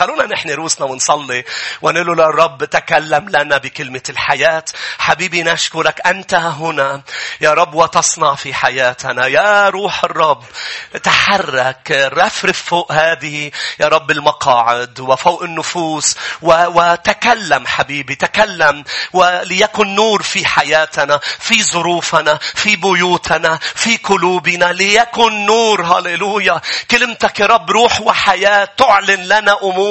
خلونا نحن روسنا ونصلي ونقول له الرب تكلم لنا بكلمة الحياة. حبيبي نشكرك أنت هنا. يا رب وتصنع في حياتنا. يا روح الرب تحرك رفرف فوق هذه يا رب المقاعد وفوق النفوس. وتكلم حبيبي تكلم. وليكن نور في حياتنا في ظروفنا في بيوتنا في قلوبنا. ليكن نور هللويا. كلمتك يا رب روح وحياة تعلن لنا أمور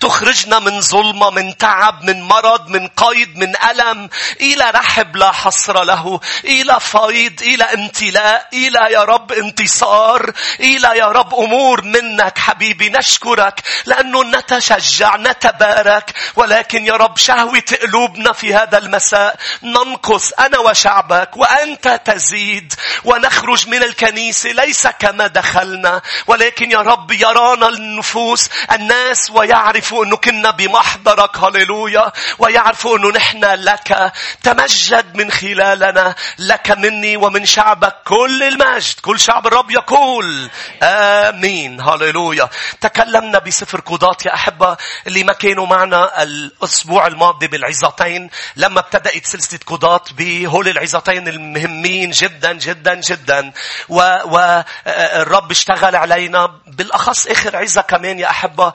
تخرجنا من ظلمة من تعب من مرض من قيد من ألم. إلى رحب لا حصر له إلى فيض إلى امتلاء إلى يا رب انتصار إلى يا رب أمور منك حبيبي نشكرك لأنه نتشجع نتبارك. ولكن يا رب شهوة قلوبنا في هذا المساء. ننقص أنا وشعبك وأنت تزيد ونخرج من الكنيسة ليس كما دخلنا. ولكن يا رب يرانا النفوس الناس ويعرفوا أنه كنا بمحضرك هللويا. ويعرفوا أنه نحن لك. تمجد من خلالنا. لك مني ومن شعبك كل المجد. كل شعب الرب يقول آمين. هللويا. تكلمنا بسفر قضاة يا أحبة اللي ما كانوا معنا الأسبوع الماضي بالعظتين. لما ابتدأت سلسلة قضاة بهول العظتين المهمين جدا جدا جدا. والرب اشتغل علينا. بالأخص آخر عظة كمان يا أحبة.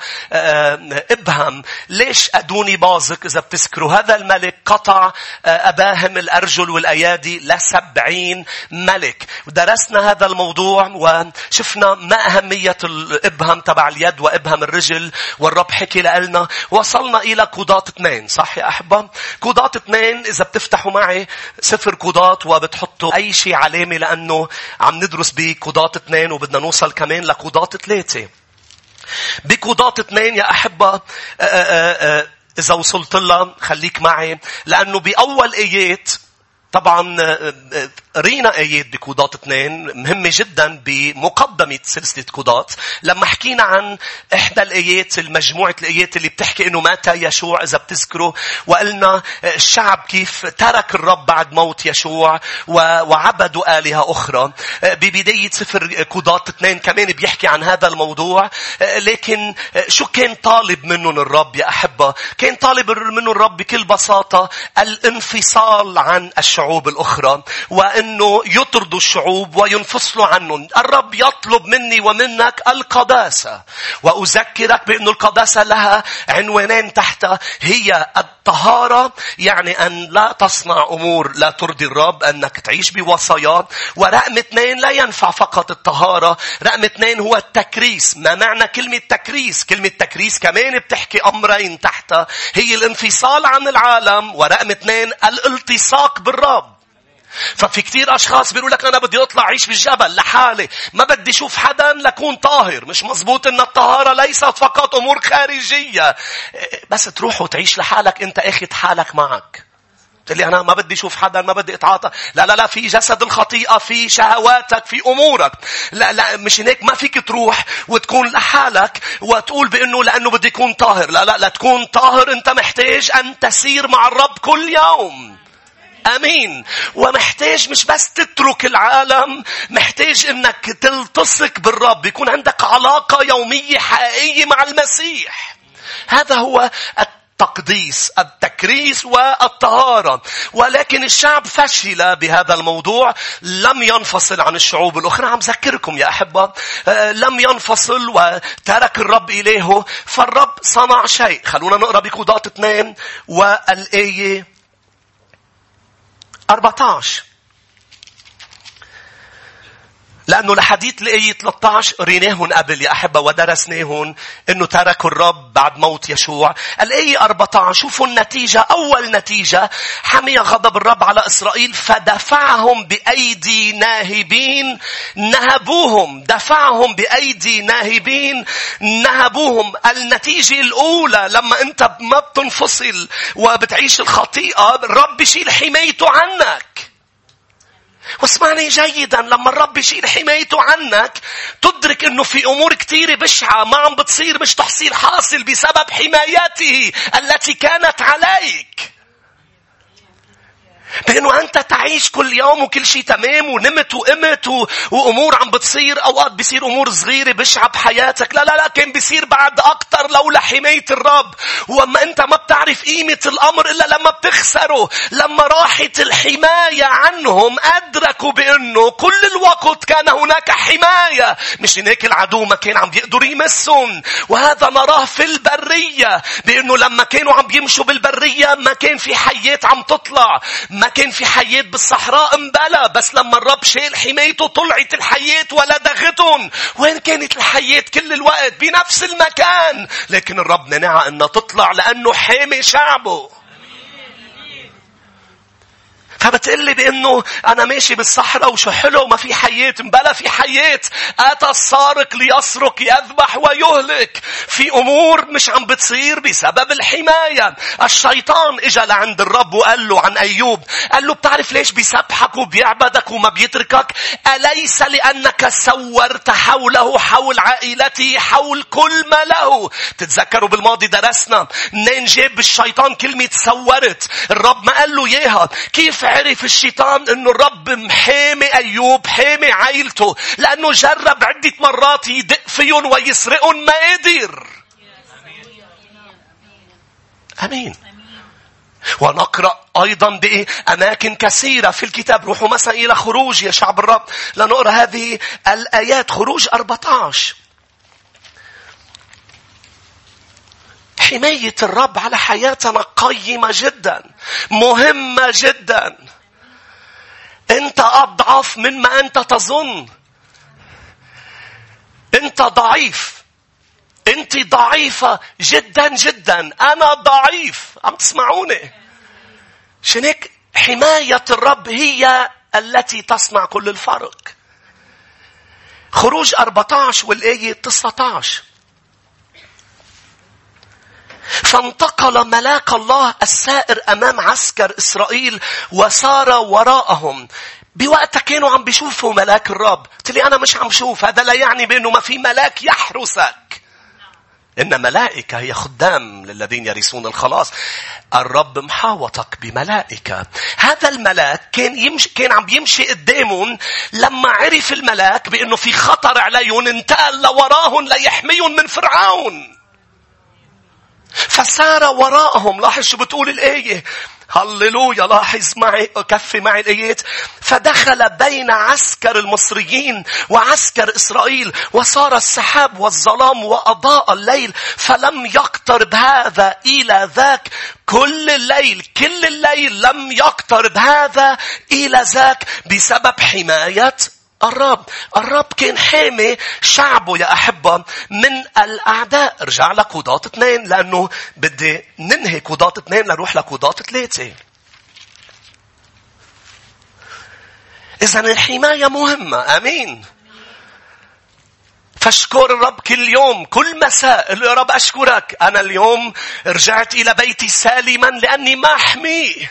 إبهم. ليش أدوني بازك إذا بتذكروا هذا الملك قطع أباهم الأرجل والأيادي لسبعين ملك. ودرسنا هذا الموضوع وشفنا ما أهمية الإبهم تبع اليد وإبهم الرجل والرب حكي لنا وصلنا إلى قضاة اثنين صح يا أحبة؟ قضاة اثنين إذا بتفتحوا معي سفر قضاة وبتحطوا أي شيء علامة لأنه عم ندرس بقضاة اثنين وبدنا نوصل كمان لقضاة ثلاثة. بقضاة اثنين يا أحبة. آآ آآ إذا وصلت لها خليك معي. لأنه بأول آيات طبعا قرينا آيات بكودات اثنين مهمة جدا بمقدمة سلسلة كودات. لما حكينا عن إحدى الآيات المجموعة الآيات اللي بتحكي إنه مات يشوع إذا بتذكروا وقلنا الشعب كيف ترك الرب بعد موت يشوع وعبدوا آلهة أخرى. ببداية سفر كودات اثنين كمان بيحكي عن هذا الموضوع. لكن شو كان طالب منهم الرب يا أحبة؟ كان طالب منه الرب بكل بساطة الانفصال عن الشعوب الأخرى. وإن أنه يطردوا الشعوب وينفصلوا عنهم. الرب يطلب مني ومنك القداسة. وأذكرك بأن القداسة لها عنوانين تحتها. هي الطهارة يعني أن لا تصنع أمور لا ترضي الرب. أنك تعيش بوصاياه. ورقم اثنين لا ينفع فقط الطهارة. رقم اثنين هو التكريس. ما معنى كلمة تكريس؟ كلمة تكريس كمان بتحكي أمرين تحتها. هي الانفصال عن العالم. ورقم اثنين الالتصاق بالرب. ففي كثير أشخاص بيقولوا لك أنا بدي أطلع أعيش بالجبل لحالي. ما بدي أشوف حدا لكون طاهر. مش مزبوط أن الطهارة ليست فقط أمور خارجية. بس تروح وتعيش لحالك أنت أخذ حالك معك. تقول لي أنا ما بدي أشوف حدا ما بدي أتعاطى. لا لا لا في جسد الخطيئة في شهواتك في أمورك. لا لا مش هيك ما فيك تروح وتكون لحالك وتقول بأنه لأنه بدي أكون طاهر. لا لا لا تكون طاهر أنت محتاج أن تسير مع الرب كل يوم. أمين. ومحتاج مش بس تترك العالم محتاج إنك تلتصق بالرب يكون عندك علاقة يومية حقيقية مع المسيح. هذا هو التقديس التكريس والطهارة. ولكن الشعب فشل بهذا الموضوع. لم ينفصل عن الشعوب الأخرى. عم ذكركم يا أحبة. لم ينفصل وترك الرب إليه فالرب صنع شيء. خلونا نقرأ بقضاء اثنين. والآية 14 لأنه لحديث الآية 13 قريناهن قبل يا أحبة ودرسناهن إنه تركوا الرب بعد موت يشوع. الآية 14 شوفوا النتيجة أول نتيجة حمي غضب الرب على إسرائيل فدفعهم بأيدي ناهبين نهبوهم دفعهم بأيدي ناهبين نهبوهم النتيجة الأولى لما أنت ما بتنفصل وبتعيش الخطيئة الرب بيشيل حمايته عنك. واسمعني جيدا لما الرب يشيل حمايته عنك تدرك إنه في أمور كثيرة بشعة ما عم بتصير مش تحصيل حاصل بسبب حمايته التي كانت عليك. بأنه أنت تعيش كل يوم وكل شيء تمام ونمت وقمت و... وأمور عم بتصير أوقات بيصير أمور صغيرة بشعة بحياتك لا لا لا كان بيصير بعد أكتر لولا حماية الرب. وأما أنت ما بتعرف قيمة الأمر إلا لما بتخسره لما راحت الحماية عنهم أدركوا بأنه كل الوقت كان هناك حماية. مش هيك العدو ما كان عم بيقدر يمسهم. وهذا نراه في البرية بأنه لما كانوا عم بيمشوا بالبرية ما كان في حيات عم تطلع. ما كان في حياة بالصحراء مبلا بس لما الرب شال حمايته طلعت الحياة ولدغتهم وين كانت الحياة كل الوقت؟ بنفس المكان. لكن الرب منعها إنها تطلع لأنه حامي شعبه. فبتقول لي بإنه أنا ماشي بالصحراء وشو حلو ما في حياة مبلا في حياة. أتى السارق ليسرق يذبح ويهلك. في أمور مش عم بتصير بسبب الحماية. الشيطان اجى لعند الرب وقال له عن أيوب قال له بتعرف ليش بيسبحك وبيعبدك وما بيتركك؟ أليس لأنك سورت حوله حول عائلته حول كل ما له تتذكروا بالماضي درسنا منين جاب الشيطان كلمة سورت؟ الرب ما قال له إياها. كيف عرف الشيطان إنه الرب حامي أيوب حامي عائلته لأنه جرب عدة مرات يدق فيهم ويسرقهم ما قدر أمين. ونقرأ أيضا بأماكن كثيرة في الكتاب. روحوا مثلا إلى خروج يا شعب الرب. لنقرأ هذه الآيات. خروج 14 حماية الرب على حياتنا قيمة جدا مهمة جدا. أنت أضعف مما أنت تظن. أنت ضعيف. أنت ضعيفة جدا جدا. أنا ضعيف. عم تسمعوني؟ شنك حماية الرب هي التي تصنع كل الفرق. خروج 14 والآية 19 فانتقل ملاك الله السائر أمام عسكر إسرائيل وسار وراءهم بوقتها كانوا عم بيشوفوا ملاك الرب. قلت لي أنا مش عم شوف. هذا لا يعني بأنه ما في ملاك يحرسك. إن ملائكة هي خدام للذين يرثون الخلاص. الرب محاوطك بملائكة. هذا الملاك كان يمشي كان عم بيمشي قدامهم لما عرف الملاك بأنه في خطر عليهم انتقل لوراهم ليحميهم من فرعون. فسار وراءهم. لاحظ شو بتقول الآية؟ هللويا. لاحظ معي كفي معي الآيات فدخل بين عسكر المصريين وعسكر إسرائيل وصار السحاب والظلام وأضاء الليل فلم يقترب هذا إلى ذاك كل الليل. كل الليل لم يقترب هذا إلى ذاك بسبب حماية الرب الرب كان حامي شعبه يا أحبة من الأعداء رجع لقضاة اثنين لأنه بدي ننهي قضاة اثنين لنروح لقضاة ثلاثة إذا الحماية مهمة. أمين. فاشكر الرب كل يوم كل مساء يا رب أشكرك أنا اليوم رجعت إلى بيتي سالما لأني محمي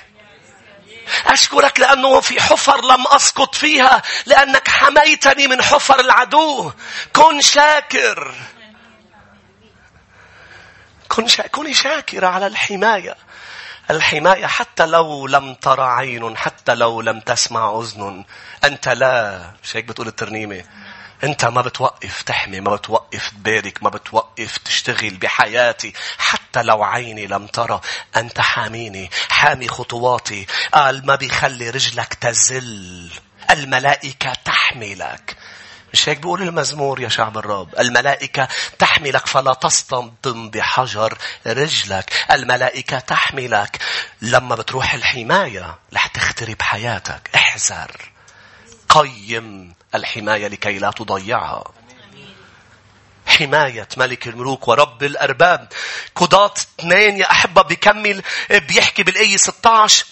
أشكرك لأنه في حفر لم أسقط فيها لأنك حميتني من حفر العدو. كن شاكر. كن شا... كوني شاكرة على الحماية. الحماية حتى لو لم ترى عين حتى لو لم تسمع أذن. أنت لا مش هيك بتقول الترنيمة. أنت ما بتوقف تحمي ما بتوقف تبارك ما بتوقف تشتغل بحياتي. حتى لو عيني لم ترى أنت حاميني حامي خطواتي. قال ما بيخلي رجلك تزل الملائكة تحملك مش هيك بيقول المزمور يا شعب الرب؟ الملائكة تحملك فلا تصطدم بحجر رجلك. الملائكة تحملك لما بتروح الحماية رح تخترب حياتك. احذر. قيم الحماية لكي لا تضيعها. حماية ملك الملوك ورب الأرباب. قضاة اثنين يا أحبة بيكمل بيحكي بالآية 16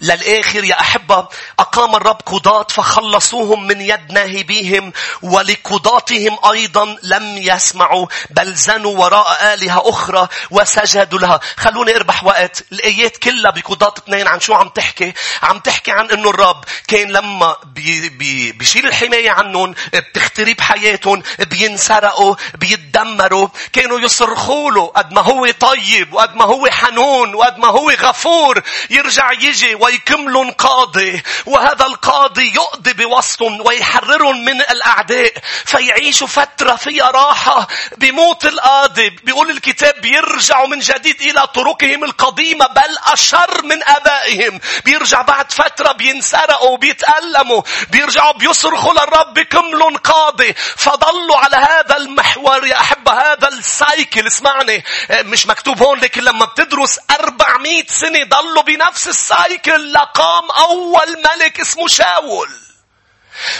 للآخر يا أحبة أقام الرب قضاة فخلصوهم من يد ناهبيهم ولقضاتهم أيضا لم يسمعوا بل زنوا وراء آلهة أخرى وسجدوا لها. خلوني أربح وقت الآيات كلها بقضاة اثنين عن شو عم تحكي؟ عم تحكي عن أنه الرب كان لما بي بي بيشيل الحماية عنهم بتخترب حياتهم بينسرقوا بيتدمروا كانوا يصرخوا له قد ما هو طيب وقد ما هو حنون وقد ما هو غفور يرجع يجي ويكملون قاضي وهذا القاضي يقضي بوسطهم ويحررهم من الأعداء فيعيشوا فترة فيها راحة بموت القاضي بيقول الكتاب بيرجعوا من جديد إلى طرقهم القديمة بل أشر من آبائهم. بيرجع بعد فترة بينسرقوا بيتألموا بيرجعوا بيصرخوا للرب بيقيملون قاضي. فضلوا على هذا المحور. يا أحبة هذا ال cycle اسمعني. مش مكتوب هون لكن لما بتدرس 400 سنة ضلوا بنفس ال cycle. لقام أول ملك اسمه شاول.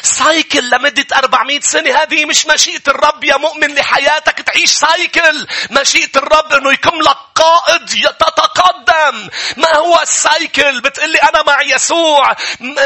cycle لمدة 400 سنة. هذه مش مشيئة الرب يا مؤمن لحياتك. تعيش cycle. مشيئة الرب إنه يقيملك قائد تتقدم ما هو السايكل؟ بتقلي أنا مع يسوع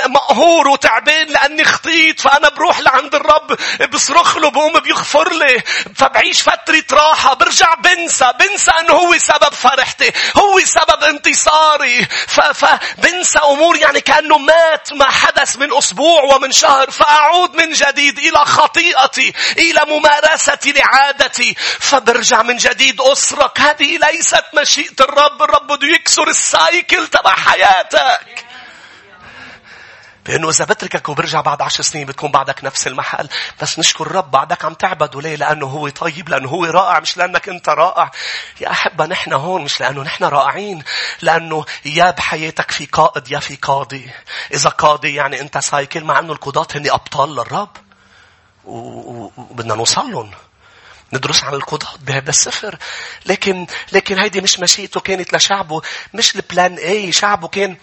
مقهور وتعبان لأني خطيت فأنا بروح لعند الرب بصرخ له بقوم بيغفر لي. فبعيش فترة راحة. برجع بنسى. بنسى إنه هو سبب فرحتي. هو سبب انتصاري. فبنسى أمور يعني كأنه مات. ما حدث من أسبوع ومن شهر الظهر فأعود من جديد إلى خطيئتي إلى ممارستي لعادتي. فبرجع من جديد أسرك هذه ليست مشيئة الرب الرب بده يكسر ال cycle تبع حياتك. لأنه إذا بتركك وبرجع بعد عشر سنين بتكون بعدك نفس المحل. بس نشكر الرب بعدك عم تعبده ليه؟ لأنه هو طيب، لأنه هو رائع، مش لأنك أنت رائع. يا أحبة نحن هون مش لأنه نحن رائعين. لأنه يا بحياتك في قائد يا في قاضي. إذا قاضي يعني أنت cycle مع أنه القضاة هن أبطال للرب. وبدنا نوصل لهم. ندرس عن القضاة بهذا السفر. لكن لكن هيدي مش مشيئته كانت لشعبه، مش البلان اي، شعبه كان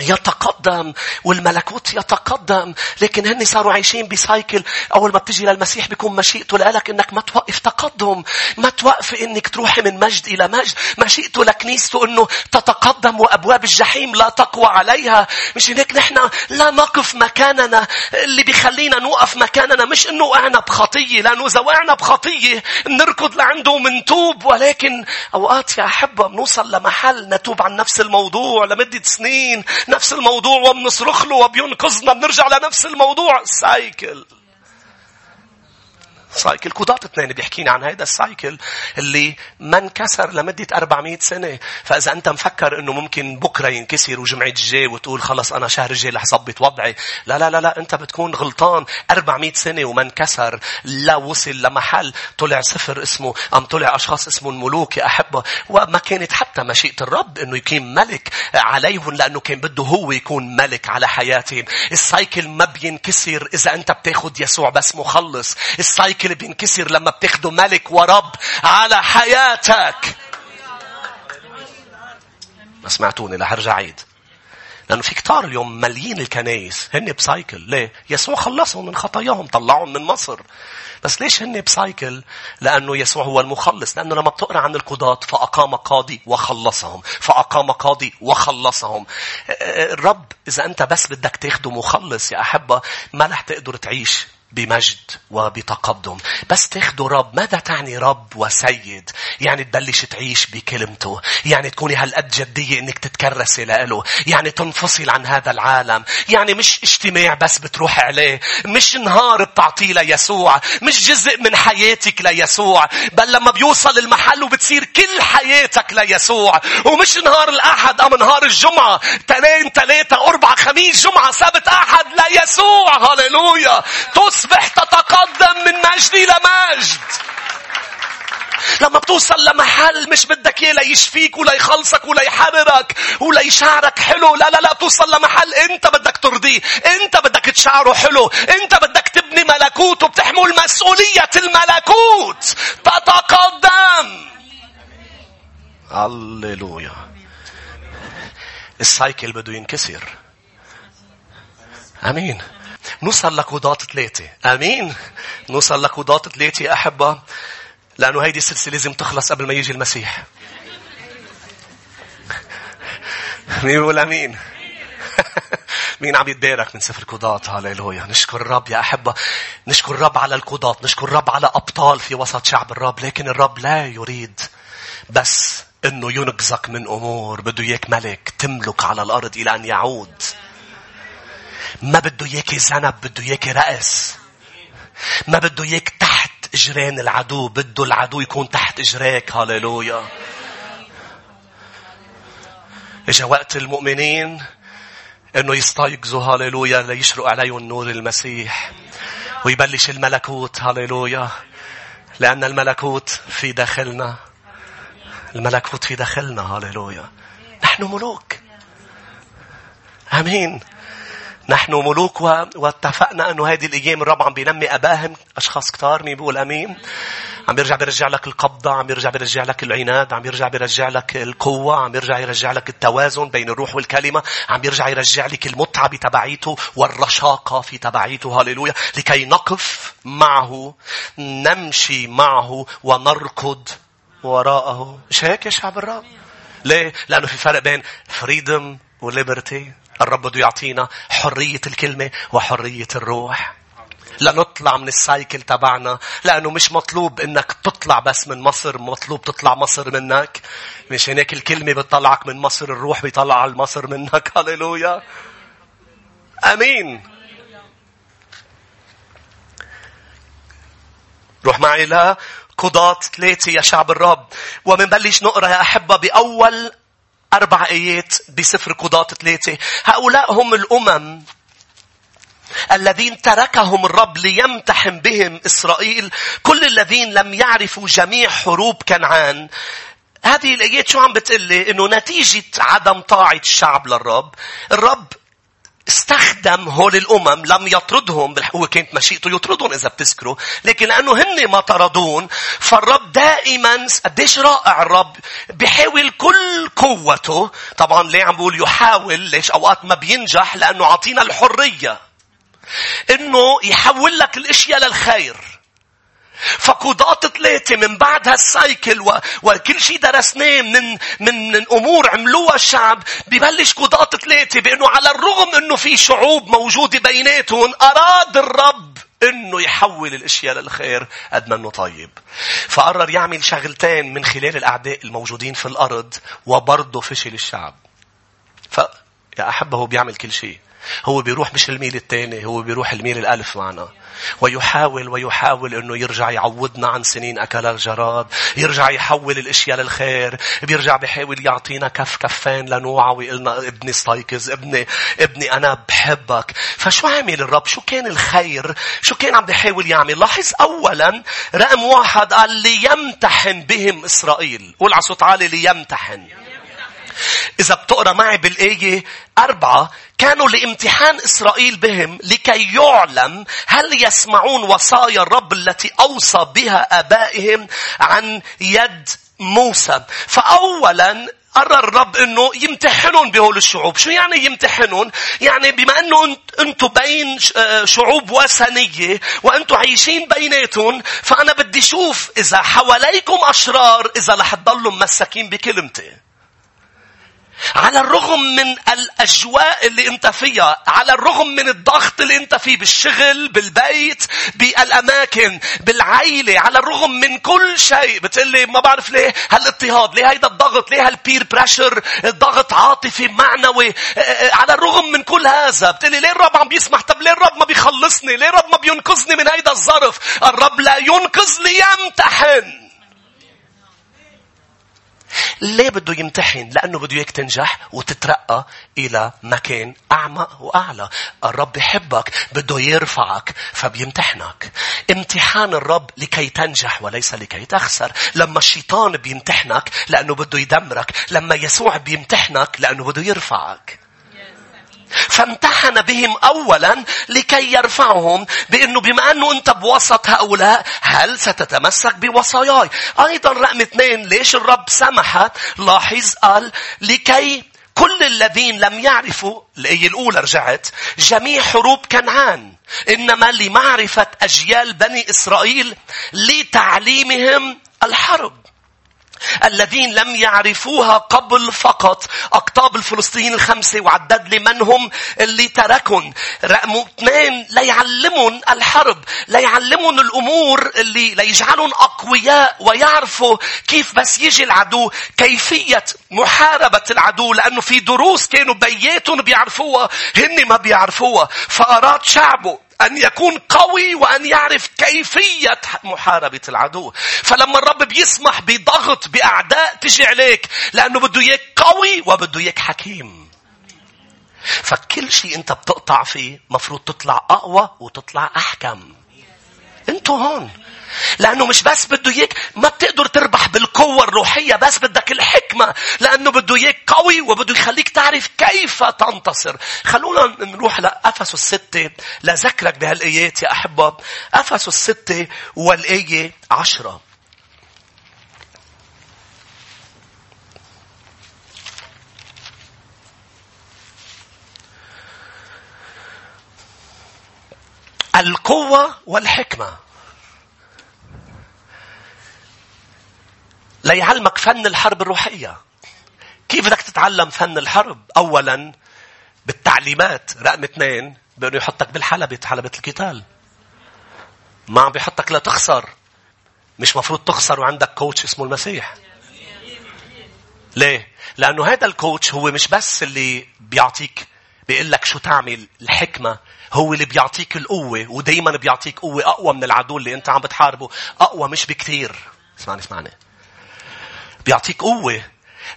يتقدم والملكوت يتقدم. لكن هن صاروا عايشين بسايكل. أول ما بتجي للمسيح بيكون مشيئته لك إنك ما توقف تقدم. ما توقف إنك تروحي من مجد إلى مجد. مشيئته لكنيسته إنه تتقدم وأبواب الجحيم لا تقوى عليها. مش هيك؟ نحن لا نقف مكاننا. اللي بيخلينا نوقف مكاننا مش إنه وقعنا بخطية. لأنه اذا وقعنا بخطية. نركض لعنده ومنتوب ولكن أوقات يا أحبة بنوصل لمحل نتوب عن نفس الموضوع لمدة سنين. نفس الموضوع وبنصرخ له وبينقذنا بنرجع لنفس الموضوع. cycle cycle. قضاة اثنين بيحكينا عن هذا ال cycle اللي ما انكسر لمدة 400 سنة. فإذا أنت مفكر أنه ممكن بكرة ينكسر وجمعة الجاي وتقول خلص أنا شهر الجاي رح ظبط وضعي. لا لا لا لا أنت بتكون غلطان. 400 سنة وما انكسر لا وصل لمحل. طلع سفر اسمه أم طلع أشخاص اسمه الملوك يا أحبة. وما كانت حتى مشيئة الرب أنه يكون ملك عليهم لأنه كان بده هو يكون ملك على حياتهم. ال cycle ما بينكسر إذا أنت بتاخد يسوع بس مخلص. ال cycle اللي بينكسر لما بتاخده ملك ورب على حياتك. ما سمعتوني رح ارجع عيد. لأنه في كتار اليوم مليين الكنايس هن ب cycle. ليه؟ يسوع خلصهم من خطاياهم طلعهم من مصر. بس ليش هن ب cycle؟ لأنه يسوع هو المخلص. لأنه لما بتقرأ عن القضاة فأقام قاضي وخلصهم. فأقام قاضي وخلصهم. الرب إذا أنت بس بدك تاخده مخلص يا أحبة ما رح تقدر تعيش. بمجد وبتقدم. بس تاخده رب ماذا تعني رب وسيد؟ يعني تبلش تعيش بكلمته. يعني تكوني هالقد جدية إنك تتكرسي له يعني تنفصل عن هذا العالم. يعني مش اجتماع بس بتروح عليه. مش نهار بتعطيه ليسوع. مش جزء من حياتك ليسوع. بل لما بيوصل المحل وبتصير كل حياتك ليسوع. ومش نهار الأحد أم نهار الجمعة. تنين ثلاثة أربعة خميس جمعة سبت أحد ليسوع. هاليلويا تصبح تتقدم من مجد إلى مجد. لما بتوصل لمحل مش بدك اياه ليشفيك ولا يخلصك ولا يحررك ولا يشعرك حلو. لا لا لا بتوصل لمحل أنت بدك ترضيه. أنت بدك تشعره حلو. أنت بدك تبني ملكوت وبتحمل مسؤولية الملكوت. تتقدم. هللويا. السايكل بده ينكسر. أمين. نوصل لقضاة ثلاثة. آمين. نوصل لقضاة ثلاثة أحبة. لأنه هيدي السلسلة لازم تخلص قبل ما يجي المسيح. مين بيقول أمين؟ مين عم يتبارك من سفر قضاة هاليلويا نشكر الرب يا أحبة نشكر الرب على القضاة نشكر الرب على أبطال في وسط شعب الرب لكن الرب لا يريد بس إنه ينقذك من أمور بده إياك ملك تملك على الأرض إلى أن يعود ما بده إياك ذنب بده إياك رأس ما بده إياك تحت إجرين العدو بده العدو يكون تحت إجريك. هاليلويا إجا وقت المؤمنين إنه يستيقظوا هاليلويا ليشرق عليهم نور المسيح ويبلش الملكوت. هاليلويا لأن الملكوت في داخلنا. الملكوت في داخلنا. هاليلويا نحن ملوك. آمين. نحن ملوك واتفقنا أنه هذه الأيام الرب عم بينمي أباهم أشخاص كتار مين بيقول أمين؟ عم بيرجع بيرجع لك القبضة عم بيرجع بيرجع لك العناد عم بيرجع بيرجع لك القوة عم بيرجع يرجع لك التوازن بين الروح والكلمة عم بيرجع يرجع لك المتعة بتبعيته والرشاقة في تبعيته. هاليلويا لكي نقف معه نمشي معه ونركض وراءه. مش هيك يا شعب الرب؟ ليه؟ لأنه في فرق بين فريدم وليبرتي الرب بده يعطينا حرية الكلمة وحرية الروح. لنطلع من السايكل تبعنا لأنه مش مطلوب إنك تطلع بس من مصر مطلوب تطلع مصر منك. مش هناك الكلمة بتطلعك من مصر الروح بيطلع المصر منك. هللويا. أمين. روح معي لا قضاة ثلاثة يا شعب الرب. ومنبلش نقرأ يا أحبة بأول أربع آيات بسفر قضاة ثلاثة. هؤلاء هم الأمم الذين تركهم الرب ليمتحن بهم إسرائيل. كل الذين لم يعرفوا جميع حروب كنعان. هذه الآيات شو عم بتقلي؟ إنه نتيجة عدم طاعة الشعب للرب. الرب استخدم هول الأمم لم يطردهم هو كانت مشيئته يطردهم إذا بتذكروا. لكن لأنه هن ما طردون فالرب دائما قديش رائع الرب بيحاول كل قوته طبعا ليه عم بقول يحاول ليش؟ أوقات ما بينجح لأنه عطينا الحرية. إنه يحول لك الإشياء للخير. فقضاة ثلاثة من بعد هالسايكل و... وكل شيء درسناه من من من أمور عملوها الشعب ببلش قضاة ثلاثة بأنه على الرغم أنه في شعوب موجودة بيناتهم أراد الرب إنه يحول الأشياء للخير قد ما إنه طيب. فقرر يعمل شغلتين من خلال الأعداء الموجودين في الأرض وبرضه فشل الشعب. ف يا أحبه بيعمل كل شيء. هو بيروح مش الميل الثاني هو بيروح الميل الألف معنا. ويحاول ويحاول إنه يرجع يعودنا عن سنين أكل الجراد يرجع يحول الأشياء للخير بيرجع بيحاول يعطينا كف كفين لنوعه ويقلنا ابني استيقظ ابني ابني أنا بحبك. فشو عمل الرب؟ شو كان الخير؟ شو كان عم بيحاول يعمل؟ لاحظ اولا رقم واحد قال ليمتحن بهم إسرائيل. قول على صوت عالي ليمتحن. إذا بتقرأ معي بالآية أربعة كانوا لامتحان إسرائيل بهم لكي يعلم هل يسمعون وصايا الرب التي أوصى بها آبائهم عن يد موسى. فأولا قرر الرب إنه يمتحنون بهول الشعوب. شو يعني يمتحنون؟ يعني بما إنه أنتم بين آه، شعوب وثنية وأنتم عايشين بيناتهم فأنا بدي أشوف إذا حواليكم أشرار إذا رح تضلوا ممسكين بكلمتي. على الرغم من الأجواء اللي أنت فيها على الرغم من الضغط اللي أنت فيه بالشغل بالبيت بالأماكن بالعائلة على الرغم من كل شيء بتقلي ما بعرف ليه هالاضطهاد ليه هيدا الضغط ليه هالبير بريشر الضغط عاطفي معنوي آه، آه، على الرغم من كل هذا بتقلي ليه الرب عم بيسمح؟ طب ليه الرب ما بيخلصني؟ ليه الرب ما بينقذني من هيدا الظرف؟ الرب لا ينقذ ليمتحن. ليه بده يمتحن؟ لأنه بده إياك تنجح وتترقى إلى مكان أعمق وأعلى. الرب بحبك بده يرفعك فبيمتحنك. امتحان الرب لكي تنجح وليس لكي تخسر. لما الشيطان بيمتحنك لأنه بده يدمرك. لما يسوع بيمتحنك لأنه بده يرفعك. فامتحن بهم أولا لكي يرفعهم بأنه بما أنه أنت بوسط هؤلاء هل ستتمسك بوصاياي؟ أيضا رقم اثنين ليش الرب سمح لاحظ قال لكي كل الذين لم يعرفوا الآية الأولى رجعت جميع حروب كنعان إنما لمعرفة أجيال بني إسرائيل لتعليمهم الحرب. الذين لم يعرفوها قبل فقط. أقطاب الفلسطينيين الخمسة وعدد لي من هم اللي تركن رقم اثنين ليعلمون الحرب ليعلمون الأمور اللي ليجعلون أقوياء ويعرفوا كيف بس يجي العدو كيفية محاربة العدو لأنه في دروس كانوا بياتهم بيعرفوها هن ما بيعرفوها. فأراد شعبه أن يكون قوي وأن يعرف كيفية محاربة العدو. فلما الرب بيسمح بضغط بأعداء تجي عليك لأنه بده إياك قوي وبده إياك حكيم. فكل شيء أنت بتقطع فيه مفروض تطلع أقوى وتطلع أحكم أنتوا هون لأنه مش بس بده إياك ما بتقدر تربح بالقوة الروحية بس بدك الحكمة لأنه بده إياك قوي وبده يخليك تعرف كيف تنتصر. خلونا نروح لأفسس الستة لذكرك بهالآيات يا أحبة. أفسس الستة والآية عشرة. القوة والحكمة. ليعلمك فن الحرب الروحية. كيف بدك تتعلم فن الحرب؟ أولا بالتعليمات. رقم اثنين بأنه يحطك بالحلبة حلبة القتال. ما عم بيحطك لتخسر. مش مفروض تخسر وعندك كوتش اسمه المسيح. ليه؟ لأنه هذا الكوتش هو مش بس اللي بيعطيك بيقول لك شو تعمل الحكمة هو اللي بيعطيك القوة ودايما بيعطيك قوة أقوى من العدو اللي أنت عم بتحاربه أقوى مش بكثير اسمعني اسمعني بيعطيك قوة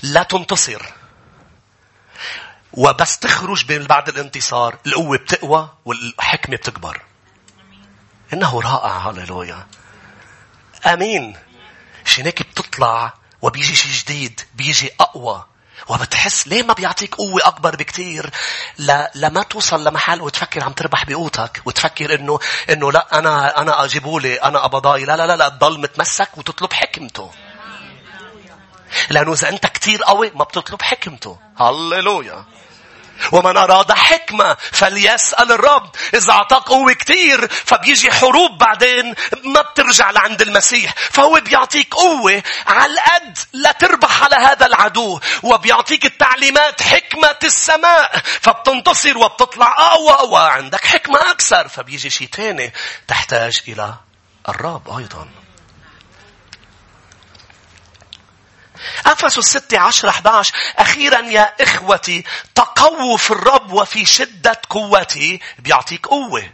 لا تنتصر. وبس تخرج من بعد الانتصار القوة بتقوى والحكمة بتكبر. إنه رائع هاليلويا آمين. شنك بتطلع وبيجي شيء جديد بيجي أقوى. وبتحس ليه ما بيعطيك قوة أكبر بكتير؟ ل... لما توصل لمحل وتفكر عم تربح بقوتك وتفكر إنه إنه لا أنا أنا أجيبولي أنا أبضاي لا لا لا لا تضل متمسك وتطلب حكمته. لأنه إذا أنت كتير قوي ما بتطلب حكمته. هللويا. ومن أراد حكمة فليسأل الرب. إذا أعطاك قوة كتير فبيجي حروب بعدين ما بترجع لعند المسيح. فهو بيعطيك قوة على القد لا تربح على هذا العدو. وبيعطيك التعليمات حكمة السماء. فبتنتصر وبتطلع أقوى وعندك حكمة أكثر. فبيجي شيء تاني تحتاج إلى الرب أيضا. أفسس 6 10 11 أخيرا يا إخوتي تقووا في الرب وفي شدة قوته بيعطيك قوة.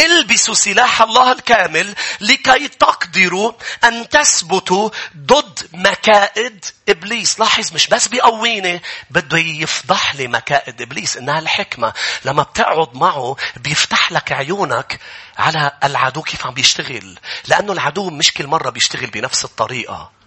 إلبسوا سلاح الله الكامل لكي تقدروا أن تثبتوا ضد مكائد إبليس. لاحظ مش بس بيقويني بده يفضح لي مكائد إبليس إنها الحكمة. لما بتقعد معه بيفتح لك عيونك على العدو كيف عم بيشتغل. لأنه العدو مش كل مرة بيشتغل بنفس الطريقة.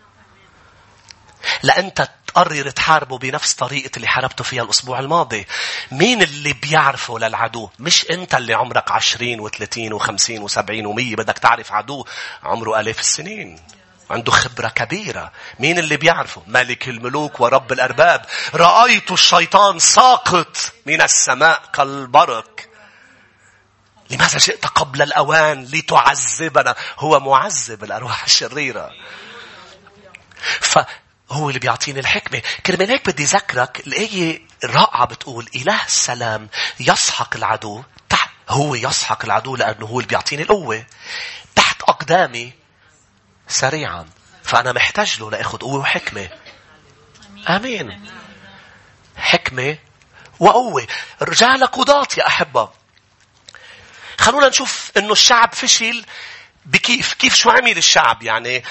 لأنت تقرر تحاربه بنفس طريقة اللي حاربته فيها الأسبوع الماضي. مين اللي بيعرفه للعدو؟ مش أنت اللي عمرك عشرين وثلاثين وخمسين وسبعين ومية بدك تعرف عدو عمره آلاف السنين. عنده خبرة كبيرة. مين اللي بيعرفه؟ ملك الملوك ورب الأرباب. رأيت الشيطان ساقط من السماء كالبرق. لماذا جئت قبل الأوان لتعذبنا؟ هو معذب الأرواح الشريرة. ف هو اللي بيعطيني الحكمة. كرمال هيك بدي ذكرك الآية رائعة بتقول إله السلام يسحق العدو تحت هو يسحق العدو لأنه هو اللي بيعطيني القوة تحت أقدامي سريعا. فأنا محتاج له لأخذ قوة وحكمة. آمين. حكمة وقوة. رجال قضاة يا أحبة. خلونا نشوف إنه الشعب فشل بكيف كيف شو عمل الشعب يعني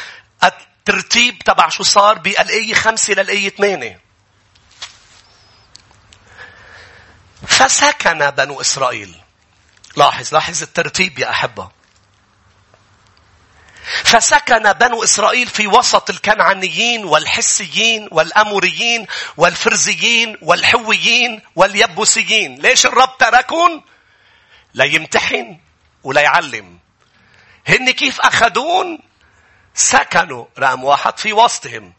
الترتيب تبع شو صار بالآية خمسة للآية ثمانية. فسكن بنو إسرائيل. لاحظ لاحظ الترتيب يا أحبة. فسكن بنو إسرائيل في وسط الكنعانيين والحسيين والأموريين والفرزيين والحويين واليبوسيين. ليش الرب تركون؟ ليمتحن وليعلم. هن كيف أخذون سكنوا رقم واحد في وسطهم.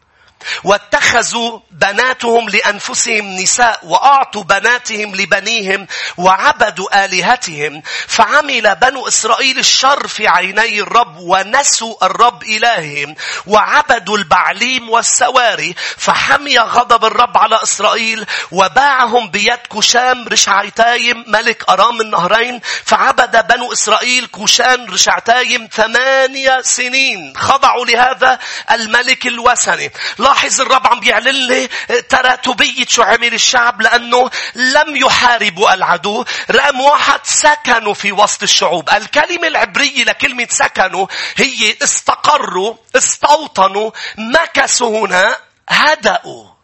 واتخذوا بناتهم لأنفسهم نساء وأعطوا بناتهم لبنيهم وعبدوا آلهتهم. فعمل بنو إسرائيل الشر في عيني الرب ونسوا الرب إلههم وعبدوا البعليم والسواري. فحمي غضب الرب على إسرائيل وباعهم بيد كوشان رشعتايم ملك أرام النهرين. فعبد بنو إسرائيل كوشان رشعتايم ثمانية سنين. خضعوا لهذا الملك الوثني. لاحظ الرب عم بيعلن لي تراتبية شو عمل الشعب لأنه لم يحاربوا العدو. رقم واحد سكنوا في وسط الشعوب. الكلمة العبرية لكلمة سكنوا هي استقروا استوطنوا مكثوا هنا هدأوا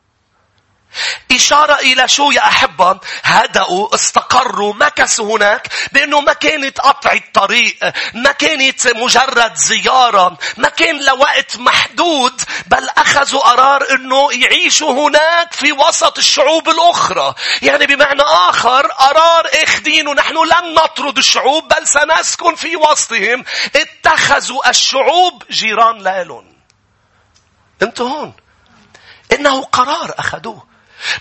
إشارة إلى شو يا أحبة؟ هدأوا استقروا مكثوا هناك بأنه ما كانت قطع الطريق ما كانت مجرد زيارة ما كان لوقت محدود بل أخذوا قرار أنه يعيشوا هناك في وسط الشعوب الأخرى. يعني بمعنى آخر قرار اخدين ونحن لن نطرد الشعوب بل سنسكن في وسطهم. اتخذوا الشعوب جيران لالون أنتوا هون. إنه قرار أخذوه.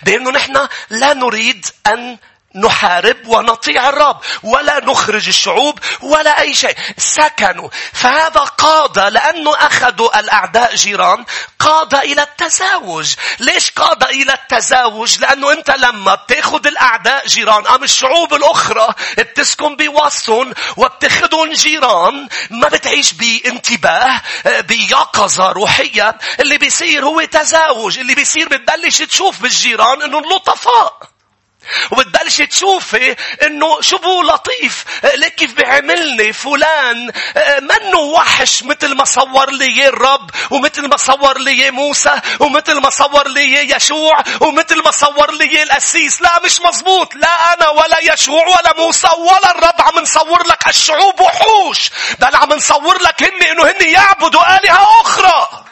بأنه نحن لا نريد أن نحارب ونطيع الرب ولا نخرج الشعوب ولا أي شيء. سكنوا. فهذا قاد لأنه أخذوا الأعداء جيران قاد إلى التزاوج. ليش قاد إلى التزاوج؟ لأنه أنت لما بتاخذ الأعداء جيران أم الشعوب الأخرى بتسكن بوسطهم وبتاخذهم جيران ما بتعيش بانتباه بيقظة روحية. اللي بيصير هو تزاوج. اللي بيصير بتبلش تشوف بالجيران انه لطفاء. وبتبلش تشوفي إنه شو بو لطيف. ليك كيف بيعملني فلان. منه وحش مثل ما صور لي الرب ومثل ما صور لي موسى ومثل ما صور لي يشوع ومثل ما صور لي القسيس لا مش مزبوط لا أنا ولا يشوع ولا موسى ولا الرب عم نصور لك هالشعوب وحوش بل عم نصور لك هن إنه هن يعبدوا آلهة أخرى.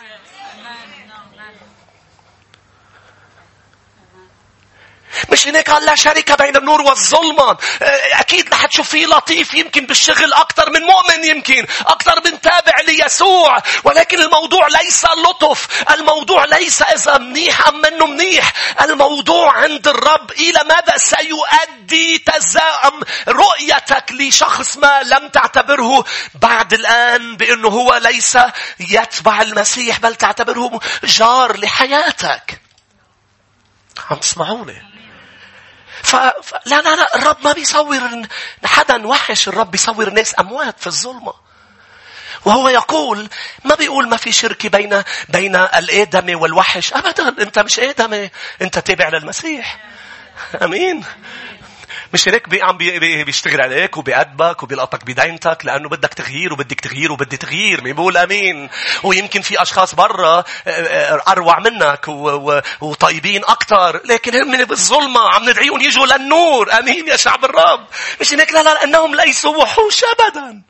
مش هناك قال لا شركة بين النور والظلمة. آه، أكيد رح تشوف فيه لطيف يمكن بالشغل أكثر من مؤمن يمكن أكثر من تابع ليسوع. ولكن الموضوع ليس لطف الموضوع ليس إذا منيح أم منه منيح. الموضوع عند الرب إلى ماذا سيؤدي تزاعم رؤيتك لشخص ما لم تعتبره؟ بعد الآن بأنه هو ليس يتبع المسيح بل تعتبره جار لحياتك. عم تسمعوني؟ ف... ف... لا لا لا الرب ما بيصور حدا وحش الرب بيصور ناس أموات في الظلمة. وهو يقول ما بيقول ما في شركة بين بين الآدمي والوحش. أبدا أنت مش آدمي أنت تابع للمسيح. أمين. مش هيك بي عم بي بيشتغل عليك وبيأدبك وبيلقطك بدينتك لأنه بدك تغيير وبدك تغيير وبدي تغيير مين بيقول أمين. ويمكن في أشخاص برا آه، آه، أروع منك وطيبين أكثر لكن هم بالظلمة عم ندعيهم يجوا للنور. أمين يا شعب الرب. مش هيك؟ لا لا لأنهم ليسوا وحوش أبدا.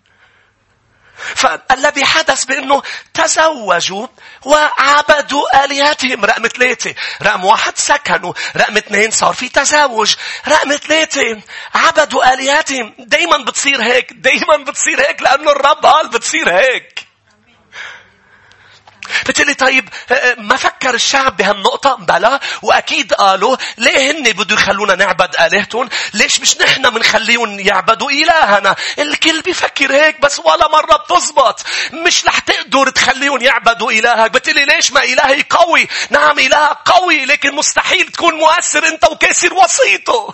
فالذي حدث بأنه تزوجوا وعبدوا آلهتهم. رقم ثلاثة. رقم واحد سكنوا. رقم اثنين صار في تزاوج رقم ثلاثة عبدوا آلهتهم. دايما بتصير هيك. دايما بتصير هيك لأنه الرب قال بتصير هيك. بتقولي طيب آه، آه، ما فكر الشعب بهالنقطة؟ بلا وأكيد قالوا ليه هن بدوا يخلونا نعبد آلهتهم؟ ليش مش نحن بنخليهم يعبدوا إلهنا؟ الكل بيفكر هيك بس ولا مرة بتزبط. مش رح تقدر تخليهم يعبدوا إلهك. بتقولي ليش ما إلهي قوي؟ نعم إلهك قوي لكن مستحيل تكون مؤثر أنت وكاسر وسيطه.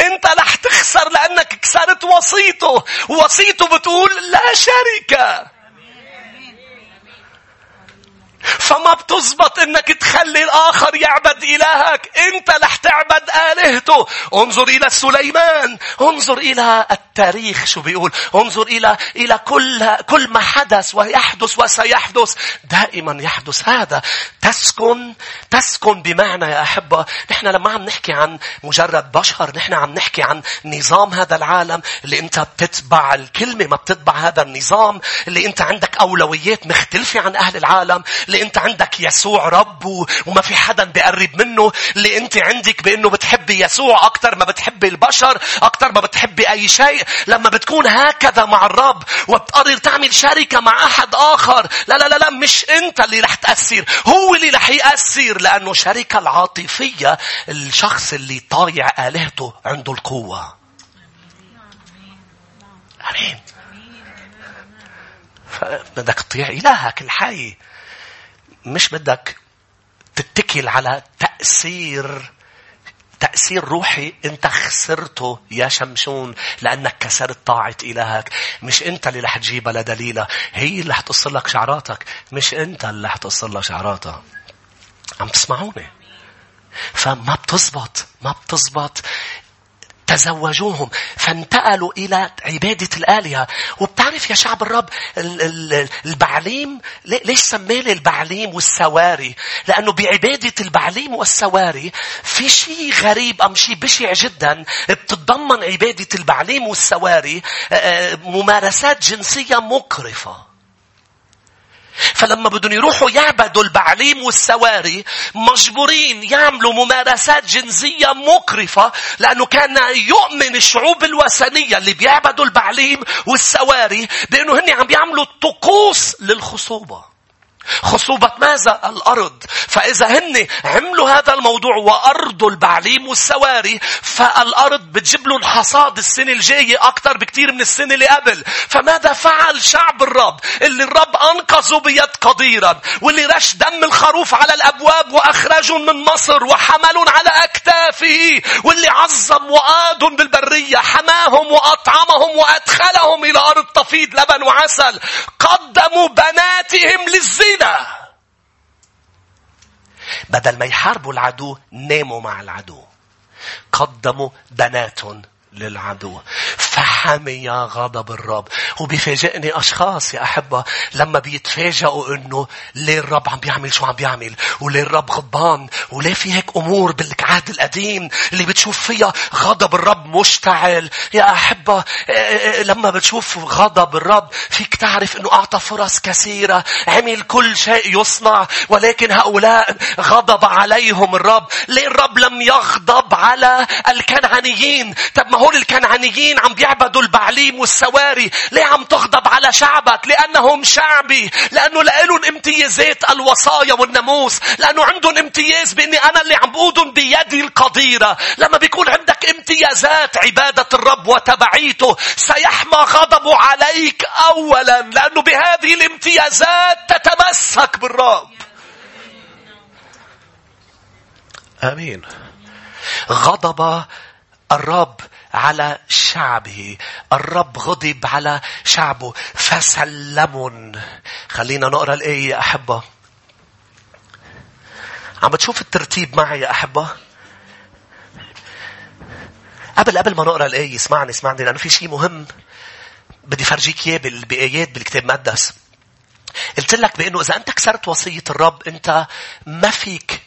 أنت رح تخسر لأنك كسرت وسيطه وسيطه بتقول لا شركه فما بتزبط إنك تخلي الآخر يعبد إلهك. إنت رح تعبد آلهته. انظر إلى سليمان. انظر إلى التاريخ. شو بيقول؟ انظر إلى إلى كل كل ما حدث ويحدث وسيحدث. دائما يحدث هذا. تسكن تسكن بمعنى يا أحبة. نحن لما عم نحكي عن مجرد بشر نحن عم نحكي عن نظام هذا العالم اللي أنت بتتبع الكلمة ما بتتبع هذا النظام اللي أنت عندك أولويات مختلفة عن أهل العالم. اللي انت عندك يسوع رب وما في حدا بيقرب منه اللي انت عندك بانه بتحبي يسوع أكثر ما بتحبي البشر أكثر ما بتحبي اي شيء. لما بتكون هكذا مع الرب وبتقرر تعمل شركة مع أحد آخر لا لا لا لا مش انت اللي رح تأثر هو اللي رح يأثر لأنه الشركة العاطفية الشخص اللي طايع آلهته عنده القوة. آمين. بدك تطيع إلهك الحي. مش بدك تتكل على تأثير تأثير روحي أنت خسرته يا شمشون لأنك كسرت طاعة إلهك. مش أنت اللي رح تجيبها لدليلة. هي اللي حتصل لك شعراتك. مش أنت اللي حتصل لها شعراتها. عم تسمعوني؟ فما بتزبط. ما بتزبط. تزوجوهم. فانتقلوا إلى عبادة الآلهة. وبتعرف يا شعب الرب البعليم ليش سميه البعليم والسواري؟ لأنه بعبادة البعليم والسواري في شيء غريب أم شيء بشع جدا. بتتضمن عبادة البعليم والسواري ممارسات جنسية مقرفة. فلما بدهم يروحوا يعبدوا البعليم والسواري مجبورين يعملوا ممارسات جنسية مقرفة لأنه كان يؤمن الشعوب الوثنية اللي بيعبدوا البعليم والسواري بأنه هن عم بيعملوا طقوس للخصوبة. خصوبة ماذا؟ الأرض. فإذا هن عملوا هذا الموضوع وأرضوا البعليم والسواري فالأرض بتجيب لهم حصاد السنة الجاية أكثر بكثير من السنة اللي قبل. فماذا فعل شعب الرب اللي الرب أنقذوا بيد قديرا واللي رش دم الخروف على الأبواب وأخرجهم من مصر وحملهم على أكتافه واللي عظم وآدهم بالبرية حماهم وأطعمهم وأدخلهم إلى أرض تفيض لبن وعسل قدموا بناتهم للزنا كده بدل ما يحاربوا العدو ناموا مع العدو. قدموا بنات للعدو. فحمي غضب الرب. وبيفاجئني أشخاص يا أحبة لما بيتفاجئوا إنه ليه الرب عم بيعمل شو عم بيعمل؟ وليه الرب غضبان؟ وليه في هيك أمور بالعهد القديم اللي بتشوف فيها غضب الرب مشتعل؟ يا أحبة لما بتشوف غضب الرب فيك تعرف إنه أعطى فرص كثيرة. عمل كل شيء يصنع ولكن هؤلاء غضب عليهم الرب. ليه الرب لم يغضب على الكنعانيين؟ طب ما هول الكنعانيين عم بيعبدوا البعليم والسواري. ليه عم تغضب على شعبك؟ لأنهم شعبي. لأنه لهم امتيازات الوصايا والناموس. لأنه عندهم امتياز بأني أنا اللي عم بقودهم بيدي القديرة. لما بيكون عندك امتيازات عبادة الرب وتبعيته سيحمى غضبه عليك أولا. لأنه بهذه الامتيازات تتمسك بالرب. آمين. غضب الرب على شعبه. الرب غضب على شعبه. فسلم خلينا نقرأ الآية يا أحبة. عم بتشوف الترتيب معي يا أحبة؟ قبل قبل ما نقرأ الآية اسمعني اسمعني لأنه في شيء مهم. بدي فرجيك إياه بآيات بالكتاب المقدس. قلت لك بأنه إذا أنت كسرت وصية الرب أنت ما فيك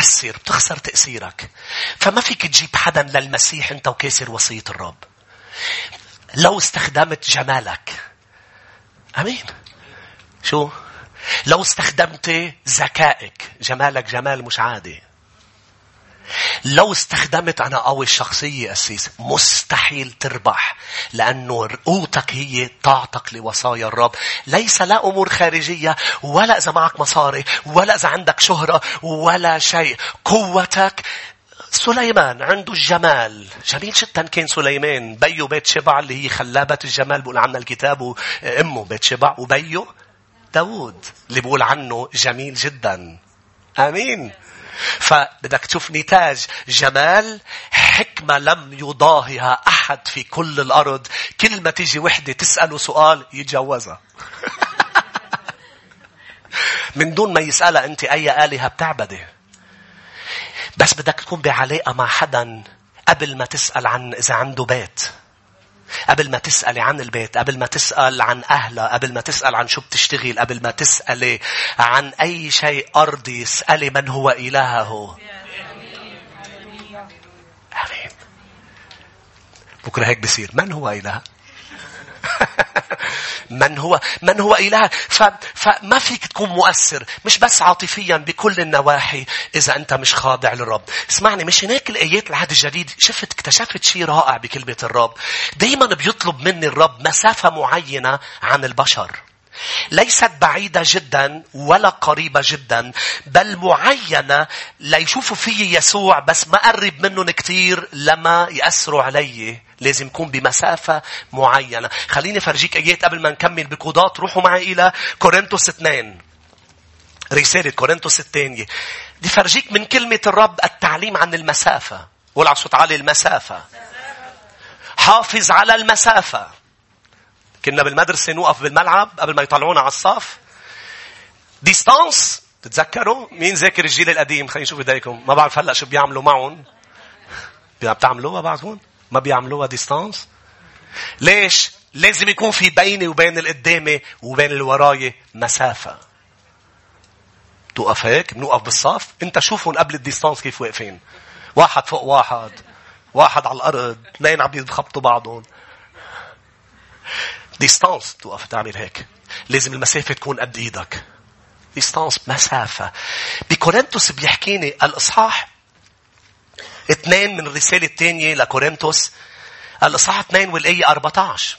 تأثر بتخسر تأثيرك. فما فيك تجيب حدا للمسيح أنت وكاسر وصية الرب. لو استخدمت جمالك. أمين. شو؟ لو استخدمت ذكائك. جمالك جمال مش عادي. لو استخدمت أنا قوي الشخصية أسيس مستحيل تربح لأنه قوتك هي طاعتك لوصايا الرب. ليس لا أمور خارجية ولا إذا معك مصاري ولا إذا عندك شهرة ولا شيء. قوتك سليمان عنده الجمال. جميل جدا كان سليمان. بيو بيت شبع اللي هي خلابة الجمال بقول عنها الكتاب وأمه بيت شبع وبيو داود اللي بقول عنه جميل جدا. آمين. فبدك تشوف نتاج جمال حكمة لم يضاهها أحد في كل الأرض. كل ما تيجي وحدة تسأله سؤال يتجوزها. من دون ما يسألها أنت أي آلهة بتعبدي. بس بدك تكون بعلاقة مع حدا قبل ما تسأل عن إذا عنده بيت. قبل ما تسألي عن البيت قبل ما تسأل عن أهلها قبل ما تسأل عن شو بتشتغل قبل ما تسألي عن أي شيء أرضي اسألي من هو إلهه. آمين. بكرة هيك بصير. من هو إله؟ من هو من هو إله. فما فيك تكون مؤثر مش بس عاطفيا بكل النواحي إذا أنت مش خاضع للرب. اسمعني مش هناك الآيات العهد الجديد؟ شفت اكتشفت شيء رائع بكلمة الرب. دايما بيطلب مني الرب مسافة معينة عن البشر. ليست بعيدة جدا ولا قريبة جدا بل معينة ليشوفوا في يسوع بس ما قرب منهم كتير لما يأثروا علي. لازم يكون بمسافة معينة. خليني فرجيك آيات قبل ما نكمل بقضاة. روحوا معي إلى كورنثوس 2 رسالة كورنثوس الثانية. دي فرجيك من كلمة الرب التعليم عن المسافة. قول على صوت عالي المسافة. حافظ على المسافة. كنا بالمدرسة نوقف بالملعب قبل ما يطلعونا على الصف. distance تتذكروا؟ مين ذاكر الجيل القديم؟ خلينا نشوف إيديكم. ما بعرف هلأ شو بيعملوا معهم. بتعملوها بعضهم ما بيعملوها distance ليش؟ لازم يكون في بيني وبين القدامي وبين اللي وراي مسافة. توقف هيك؟ بنوقف بالصف؟ انت شوفهم قبل ال distance كيف واقفين. واحد فوق واحد. واحد على الأرض. اثنين عم يخبطوا بعضهم. distance توقف تعمل هيك لازم المسافة تكون قد إيدك. distance مسافة. بكورنثوس بيحكيني الإصحاح اثنين من الرسالة الثانية لكورنثوس. الإصحاح اثنين والآية 14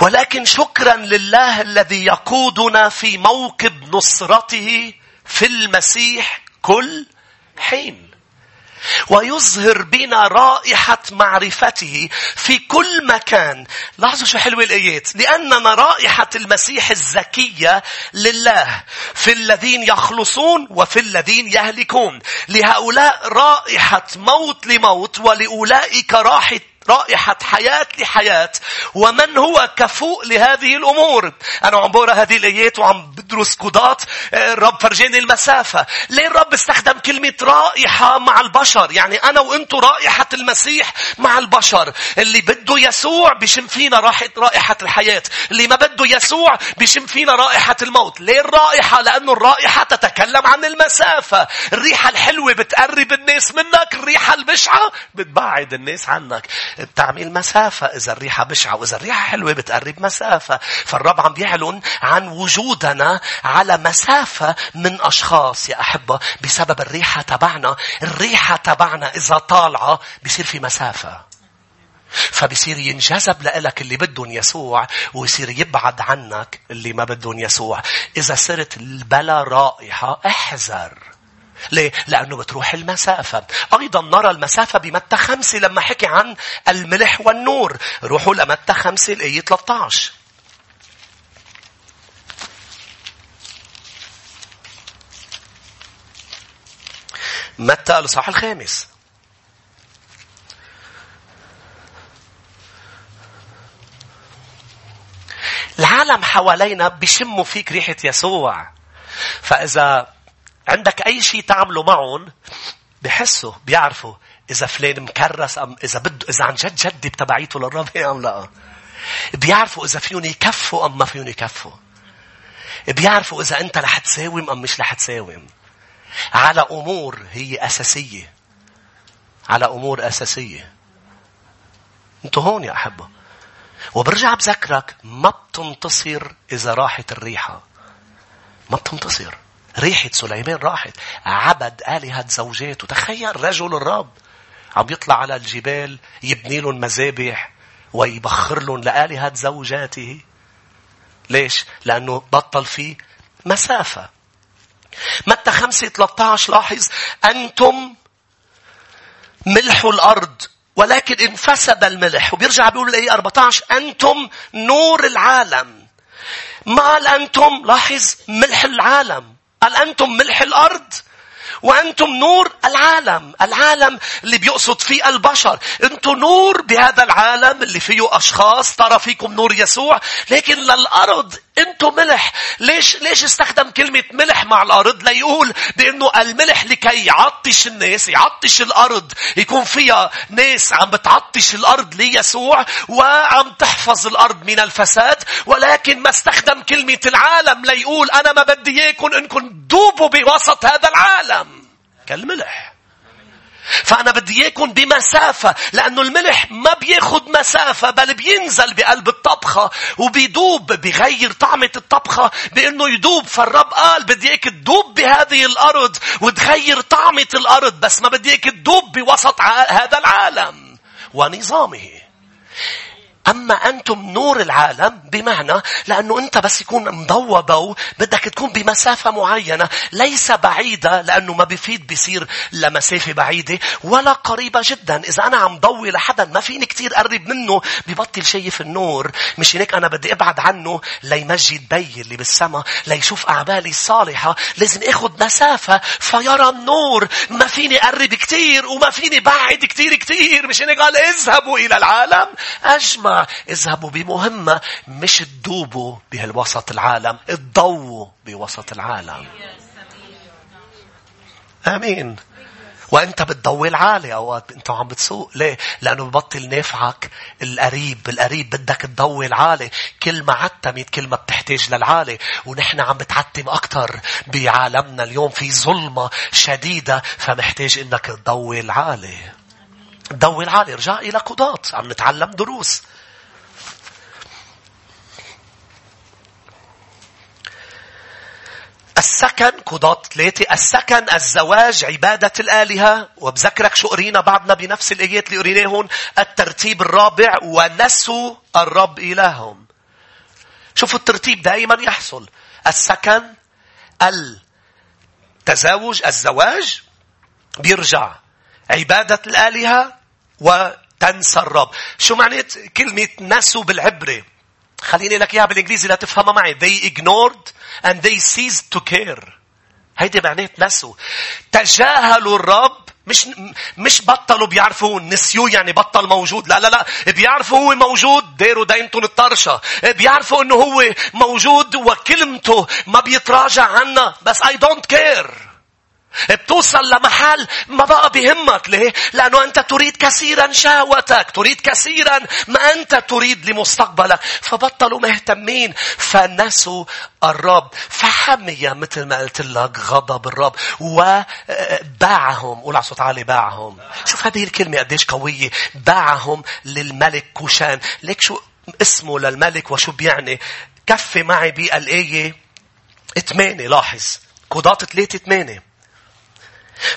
ولكن شكرا لله الذي يقودنا في موكب نصرته في المسيح كل حين. ويظهر بنا رائحة معرفته في كل مكان. لاحظوا شو حلوة الآيات. لأننا رائحة المسيح الزكية لله في الذين يخلصون وفي الذين يهلكون. لهؤلاء رائحة موت لموت ولأولئك راحة رائحة حياة لحياة. ومن هو كفوء لهذه الأمور؟ أنا عم بقرأ هذه الآيات وعم بدرس كودات الرب فرجاني المسافة. ليه الرب استخدم كلمة رائحة مع البشر؟ يعني أنا وأنتو رائحة المسيح مع البشر. اللي بده يسوع بشم فينا رائحة الحياة. اللي ما بده يسوع بشم فينا رائحة الموت. ليه الرائحة؟ لأنه الرائحة تتكلم عن المسافة. الريحة الحلوة بتقرب الناس منك الريحة البشعة بتبعد الناس عنك. بتعمل مسافة إذا الريحة بشعة وإذا الريحة حلوة بتقرب مسافة فالرب عم بيعلن عن وجودنا على مسافة من أشخاص يا أحبة بسبب الريحة تبعنا الريحة تبعنا إذا طالعة بصير في مسافة فبصير ينجذب لك اللي بدهم يسوع ويصير يبعد عنك اللي ما بدهم يسوع. إذا صرت البلا رائحة احذر. ليه؟ لأنه بتروح المسافة. أيضا نرى المسافة بمتى خمسة لما حكي عن الملح والنور. روحوا لمتى خمسة الآية 13. متى الإصحاح الخامس. العالم حوالينا بيشموا فيك ريحة يسوع. فإذا عندك أي شيء تعمله معهم بحسوا بيعرفوا إذا فلان مكرس أم إذا بده إذا عن جد جدي بتبعيته للرب أم لا. بيعرفوا إذا فيهم يكفوا أم ما فيهم يكفوا. بيعرفوا إذا أنت رح تساوم أم مش رح تساوم. على أمور هي أساسية. على أمور أساسية. أنتوا هون يا أحبة. وبرجع بذكرك ما بتنتصر إذا راحت الريحة. ما بتنتصر. ريحة سليمان راحت. عبد آلهة زوجاته. تخيل رجل الرب. عم يطلع على الجبال يبني لهم مذابح ويبخر لهم لآلهة زوجاته. ليش؟ لأنه بطل فيه مسافة. متى خمسة 13 لاحظ أنتم ملح الأرض ولكن إن فسد الملح وبيرجع بيقول الآية 14 أنتم نور العالم ما قال أنتم لاحظ ملح العالم قال أنتم ملح الأرض وأنتم نور العالم العالم اللي بيقصد فيه البشر. أنتم نور بهذا العالم اللي فيه أشخاص ترى فيكم نور يسوع لكن للأرض أنتم ملح. ليش ليش استخدم كلمة ملح مع الأرض؟ ليقول بأنه الملح لكي يعطش الناس يعطش الأرض. يكون فيها ناس عم بتعطش الأرض ليسوع وعم تحفظ الأرض من الفساد. ولكن ما استخدم كلمة العالم ليقول أنا ما بدي إياكم إنكم دوبوا بوسط هذا العالم. كالملح. فأنا بدي إياكم بمسافة لأنه الملح ما بياخد مسافة بل بينزل بقلب الطبخة وبيدوب بغير طعمة الطبخة بأنه يدوب فالرب قال بدي إياك تدوب بهذه الأرض وتغير طعمة الأرض بس ما بدي إياك تدوب بوسط هذا العالم ونظامه. أما أنتم نور العالم بمعنى لأنه أنت بس يكون مضوى بو بدك تكون بمسافة معينة ليس بعيدة لأنه ما بفيد بيصير لمسافة بعيدة ولا قريبة جدا. إذا أنا عم ضوي لحدا ما فيني كتير قرب منه ببطل شايف النور. مش هيك أنا بدي أبعد عنه ليمجد بي اللي بالسما ليشوف أعمالي الصالحة. لازم أخذ مسافة فيرى النور. ما فيني قرب كتير وما فيني بعد كتير كتير. مش هيك قال اذهبوا إلى العالم أجمع اذهبوا بمهمة مش تدوبوا بهالوسط العالم تضووا بوسط العالم. آمين. وأنت بتضوي عالي أوقات أنت عم بتسوق. ليه؟ لأنه ببطل نافعك القريب القريب بدك تضوي العالي. كل ما عتمت كل ما بتحتاج للعالي. ونحن عم بتعتم أكثر بعالمنا اليوم في ظلمة شديدة فمحتاج إنك تضوي العالي. تضوي العالي ارجع إلى قضاة. عم نتعلم دروس. السكن قضاة ثلاثة. السكن الزواج عبادة الآلهة. وبذكرك شو قرينا بعدنا بنفس الآيات اللي قريناهن الترتيب الرابع ونسوا الرب إلههم. شوفوا الترتيب دائما يحصل. السكن التزاوج الزواج بيرجع. عبادة الآلهة وتنسى الرب. شو معنات كلمة نسوا بالعبرة؟ خليني لك إياها بالإنجليزي لا تفهمها معي. They ignored and they ceased to care. هيدي معنات نسوا. تجاهلوا الرب. مش مش بطلوا بيعرفوا نسيوه يعني بطل موجود. لا لا لا. بيعرفوا هو موجود. ديروا دينتهم الطرشة. بيعرفوا إنه هو موجود وكلمته ما بيتراجع عنا بس I don't care. بتوصل لمحل ما بقى بهمك. ليه؟ لأنه أنت تريد كثيرا شهوتك تريد كثيرا ما أنت تريد لمستقبلك. فبطلوا مهتمين. فنسوا الرب. فحمي مثل ما قلت لك غضب الرب. وباعهم. قول على صوت عالي باعهم. شوف هذه الكلمة قديش قوية. باعهم للملك كوشان. ليك شو اسمه للملك وشو بيعني. كفي معي بالآية ثمانية لاحظ. قضاة ثلاثة ثمانية.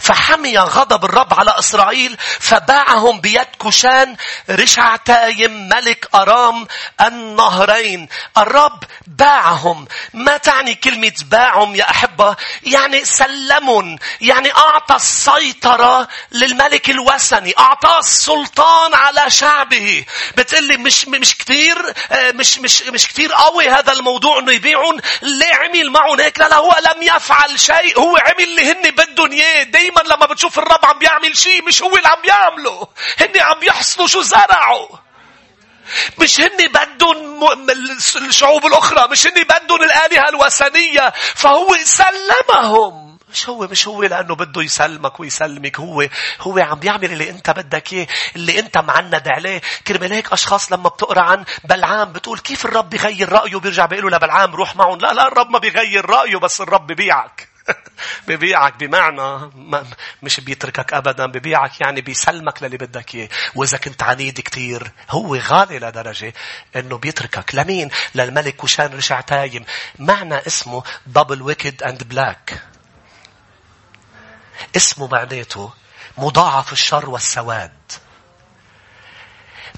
فحمي غضب الرب على إسرائيل فباعهم بيد كشان رشعتايم ملك أرام النهرين. الرب باعهم. ما تعني كلمة باعهم يا أحبة؟ يعني سلمهم. يعني أعطى السيطرة للملك الوثني. أعطاه السلطان على شعبه. بتقلي مش مش كثير مش مش مش كثير قوي هذا الموضوع إنه يبيعون. ليه عمل معهم هيك؟ لا لا هو لم يفعل شيء. هو عمل اللي هن بدهم إياه. دايما لما بتشوف الرب عم بيعمل شيء مش هو اللي عم بيعمله. هن عم يحصلوا شو زرعوا. مش هن بدهم الشعوب الأخرى مش هن بدهم الآلهة الوثنية. فهو سلمهم مش هو مش هو لأنه بده يسلمك ويسلمك. هو هو عم بيعمل اللي أنت بدك إياه اللي أنت معند عليه. كرمال هيك أشخاص لما بتقرأ عن بلعام بتقول كيف الرب بيغير رأيه بيرجع بيقول لبلعام روح معهم. لا لا الرب ما بيغير رأيه بس الرب ببيعك ببيعك بمعنى مش بيتركك ابدا ببيعك يعني بيسلمك للي بدك إياه. وإذا كنت عنيد كتير هو غالي لدرجة إنه بيتركك. لمين؟ للملك كوشان رشعتايم. معنى اسمه double wicked and black اسمه معناته مضاعف الشر والسواد.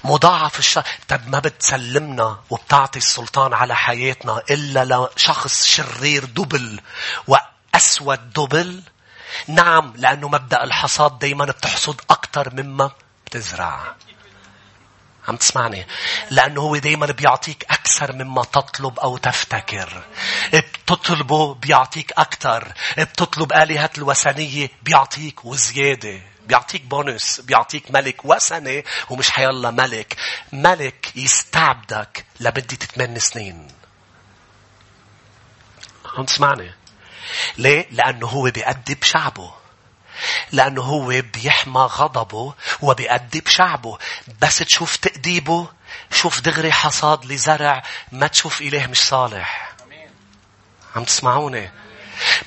مضاعف الشر. طب ما بتسلمنا وبتعطي السلطان على حياتنا إلا لشخص شرير double وأسود double. نعم لأنه مبدأ الحصاد دايما بتحصد أكثر مما بتزرع. عم تسمعني؟ لأنه هو دايما بيعطيك أكثر مما تطلب أو تفتكر. بتطلبه بيعطيك أكثر بتطلب آلهة الوثنية بيعطيك وزيادة. بيعطيك بونس بيعطيك ملك وثني ومش حيالله ملك. ملك يستعبدك لمدة ثمان سنين. عم تسمعني؟ ليه؟ لأنه هو بيأدب شعبه. لأنه هو بيحمى غضبه وبيأدب شعبه. بس تشوف تأديبه شوف دغري حصاد لزرع ما تشوف إله مش صالح. عم تسمعوني؟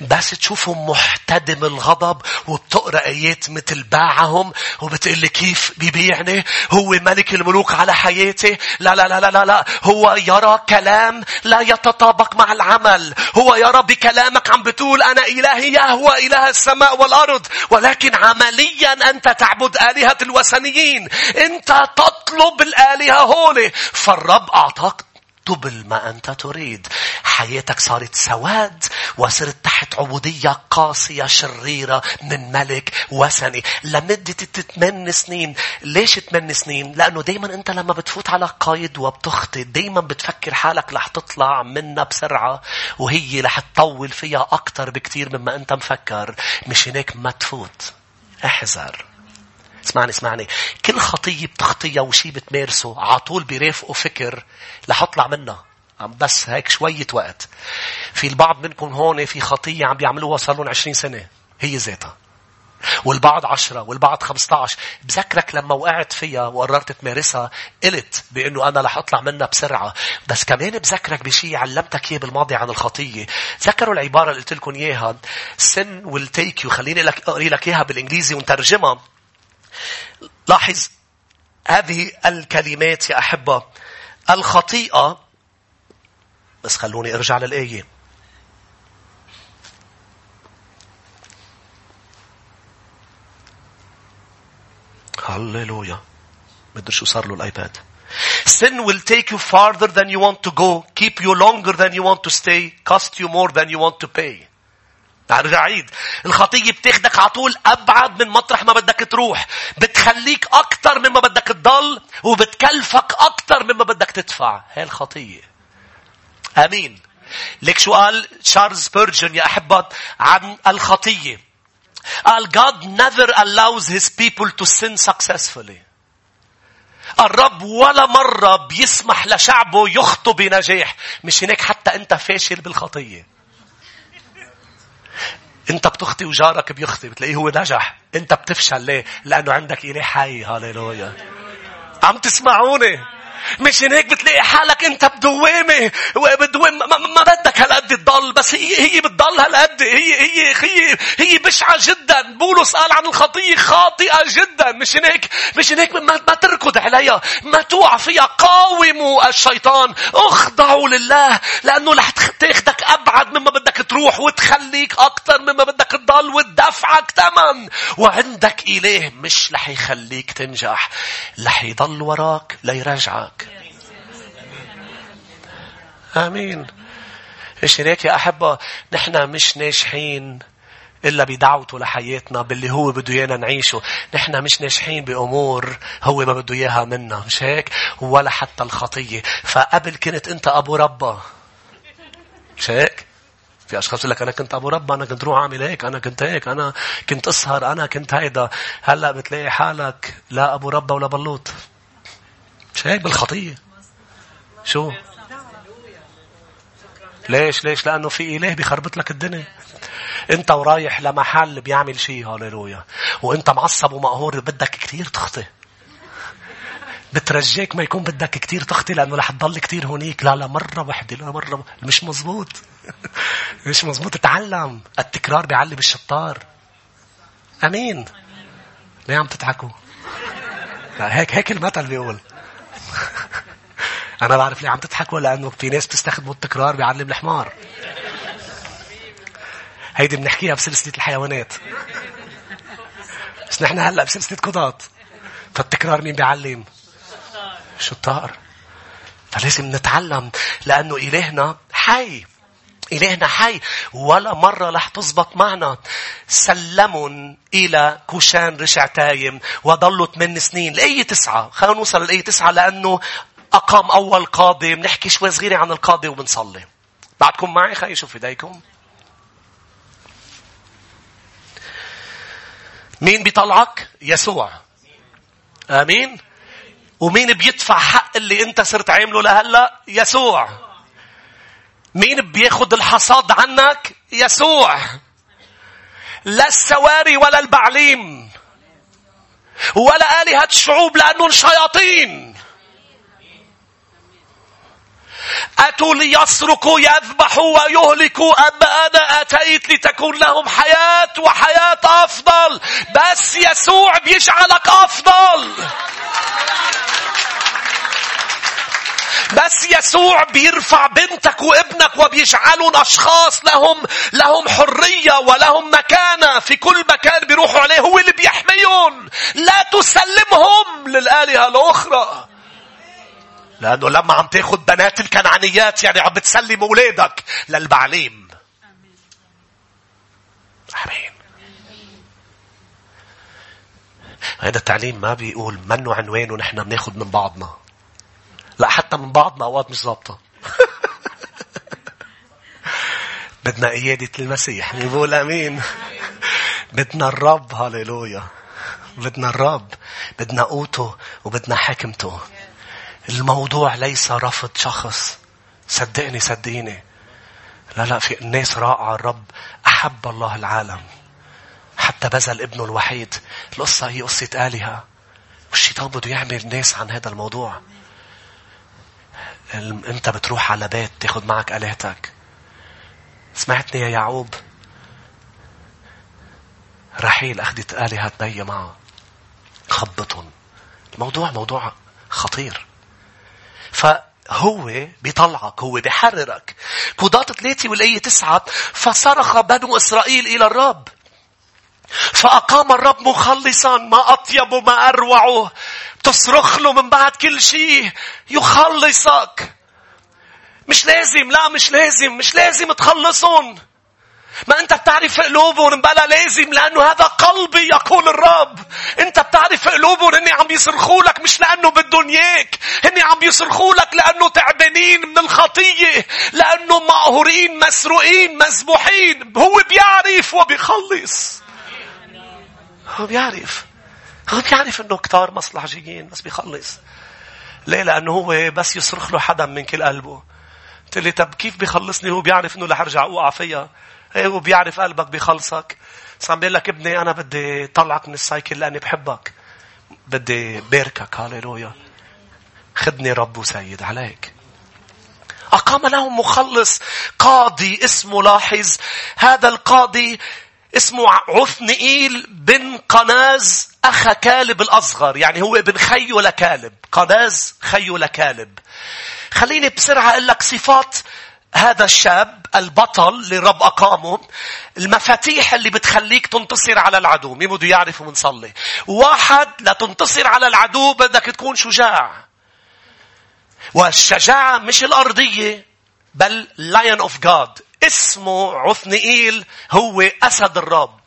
بس تشوفهم محتدم الغضب وبتقرأ آيات مثل باعهم وبتقول كيف بيبيعني هو ملك الملوك على حياتي؟ لا لا لا لا لا. هو يرى كلام لا يتطابق مع العمل. هو يرى بكلامك عم بتقول أنا إلهي هو إله السماء والأرض. ولكن عمليا أنت تعبد آلهة الوثنيين. أنت تطلب الآلهة هون. فالرب أعطاك تبل ما أنت تريد. حياتك صارت سواد وصرت تحت عبودية قاسية شريرة من ملك وثني لمدة ثمان سنين. ليش ثمان سنين؟ لأنه دايما أنت لما بتفوت على قايد وبتخطي دايما بتفكر حالك رح تطلع منها بسرعة وهي رح تطول فيها أكثر بكثير مما أنت مفكر. مش هناك ما تفوت. احذر. اسمعني اسمعني. كل خطية بتخطيها وشي بتمارسه عطول بيرافقه فكر رح اطلع منها بس هيك شوية وقت. في البعض منكم هون في خطية عم بيعملوها صار لهم 20 سنة. هي ذاتها. والبعض عشرة والبعض خمسة عشر بذكرك لما وقعت فيها وقررت تمارسها قلت بأنه أنا رح أطلع منها بسرعة. بس كمان بذكرك بشيء علمتك إياه بالماضي عن الخطية. تذكروا العبارة اللي قلت لكم إياها. Sin will take you خليني لك أقري لك إياها بالإنجليزي ونترجمها. لاحظ هذه الكلمات يا أحبة الخطيئة بس خلوني أرجع للآية هللويا مدري شو صار له الايباد Sin will take you farther than you want to go, keep you longer than you want to stay, cost you more than you want to pay. ارجع عيد الخطية بتاخدك على طول أبعد من مطرح ما بدك تروح بتخليك أكتر مما بدك تضل وبتكلفك أكتر مما بدك تدفع هاي الخطية أمين ليك شو قال تشارلز بيرجن يا أحبة عن الخطية قال God never allows his people to sin successfully. الرب ولا مرة بيسمح لشعبه يخطو بنجاح. مش هناك حتى أنت فاشل بالخطية. أنت بتخطي وجارك بيخطي. بتلاقيه هو نجح. أنت بتفشل ليه؟ لأنه عندك إله حي. هاليلويا. عم تسمعوني؟ مش هيك بتلاقي حالك انت بدوامة وبدوام ما, بدك هالقد تضل بس هي هي بتضل هالقد هي هي هي هي بشعة جدا. بولس قال عن الخطية خاطئة جدا. مش هيك مش هيك ما, ما تركض عليها ما توعى فيها. قاوموا الشيطان. اخضعوا لله لأنه رح تاخدك أبعد مما بدك تروح وتخليك أكثر مما بدك تضل وتدفعك ثمن وعندك إله مش رح يخليك تنجح. رح يضل وراك ليرجعك. آمين إيش هيك يا أحبة نحن مش ناجحين إلا بدعوته لحياتنا باللي هو بده إيانا نعيشه. نحن مش ناجحين بأمور هو ما بده إياها منا. مش هيك؟ ولا حتى الخطية. فقبل كنت أنت أبو ربا. مش هيك؟ في أشخاص يقول لك أنا كنت أبو ربا أنا كنت روح أعمل هيك أنا كنت هيك أنا كنت أسهر أنا كنت هيدا هلأ بتلاقي حالك لا أبو ربا ولا بلوط مش هيك بالخطية شو ليش؟ ليش؟ لأنه في إله بيخربط لك الدنيا. أنت ورايح لمحل بيعمل شيء هاليلويا وأنت معصب ومقهور بدك كتير تخطي بترجيك ما يكون بدك كتير تخطي لأنه رح تضل كتير هونيك. لا لا مرة وحدة لا مرة مش مزبوط. مش مزبوط. اتعلم التكرار بيعلم الشطار. أمين. ليه عم تضحكوا؟ هيك هيك المثل بيقول. أنا بعرف ليه عم تضحكوا لأنه في ناس بتستخدموا التكرار بيعلم الحمار. هيدي بنحكيها بسلسلة الحيوانات. بس نحن هلأ بسلسلة قطط. فالتكرار مين بيعلم؟ شطار. فلازم نتعلم لأنه إلهنا حي. إلهنا حي ولا مرة رح تزبط معنا سلموا إلى كوشان رشعتايم وظلوا ثمان سنين لأي تسعة خلينا نوصل لأي تسعة لأنه أقام أول قاضي بنحكي شوي صغيرة عن القاضي وبنصلي. بعدكم معي خلي شوف إيديكم. مين بيطلعك؟ يسوع. آمين. ومين بيدفع حق اللي أنت صرت عامله لهلأ؟ يسوع. مين بياخد الحصاد عنك؟ يسوع. لا السواري ولا البعليم ولا آلهة الشعوب لأنهم شياطين. أتوا ليسرقوا يذبحوا ويهلكوا أما أنا أتيت لتكون لهم حياة وحياة أفضل. بس يسوع بيجعلك أفضل. بس يسوع بيرفع بنتك وابنك وبيجعلهم أشخاص لهم لهم حرية ولهم مكانة. في كل مكان بيروحوا عليه هو اللي بيحميهم. لا تسلمهم للآلهة الأخرى. لأنه لما عم تاخد بنات الكنعانيات يعني عم بتسلم أولادك للبعليم. آمين. هذا التعليم ما بيقول منه عنوانه نحن بناخد من بعضنا. لا حتى من بعضنا أوقات مش ظابطة. بدنا قيادة المسيح. بيقول أمين. بدنا الرب هاليلويا. بدنا الرب. بدنا قوته وبدنا حكمته. الموضوع ليس رفض شخص. صدقني صدقيني. لا لا في الناس رائعة الرب أحب الله العالم. حتى بذل ابنه الوحيد. القصة هي قصة آلهة. والشيطان بده يعمل ناس عن هذا الموضوع؟ انت بتروح على بيت تاخذ معك آلهتك؟ سمعتني يا يعقوب؟ رحيل أخذت آلهة بي معه. خبطهم. الموضوع موضوع خطير. فهو بيطلعك هو بيحررك. قضاة ثلاثة والآية تسعة فصرخ بنو إسرائيل إلى الرب. فأقام الرب مخلصا ما أطيب ما أروعه تصرخ له من بعد كل شيء يخلصك. مش لازم لا مش لازم مش لازم تخلصهم ما أنت بتعرف قلوبهم بلا لازم لأنه هذا قلبي يقول الرب. أنت بتعرف قلوبهم هني عم يصرخوا لك مش لأنه بدهم إياك. هني عم يصرخوا لك لأنه تعبانين من الخطية لأنه مقهورين مسروقين مذبوحين هو بيعرف وبيخلص. هو بيعرف. هو بيعرف إنه كتار مصلحجيين بس بيخلص. ليه؟ لأنه هو بس يصرخ له حدا من كل قلبه. قلت لي طب كيف بيخلصني؟ هو بيعرف إنه رح أرجع أوقع فيها. إيه هو بيعرف قلبك بيخلصك. بس عم بيقول لك ابني أنا بدي طلعك من السايكل لأني بحبك. بدي باركك هاليلويا. خدني رب وسيد عليك. أقام لهم مخلص قاضي اسمه لاحظ هذا القاضي اسمه عثنئيل بن قناز أخا كالب الأصغر يعني هو ابن خيو لكالب قناز خيو لكالب خليني بسرعة أقول لك صفات هذا الشاب البطل اللي رب أقامه المفاتيح اللي بتخليك تنتصر على العدو. مين بده يعرف ونصلي واحد لتنتصر على العدو بدك تكون شجاع. والشجاعة مش الأرضية بل lion of God. اسمه عثنئيل هو أسد الرب.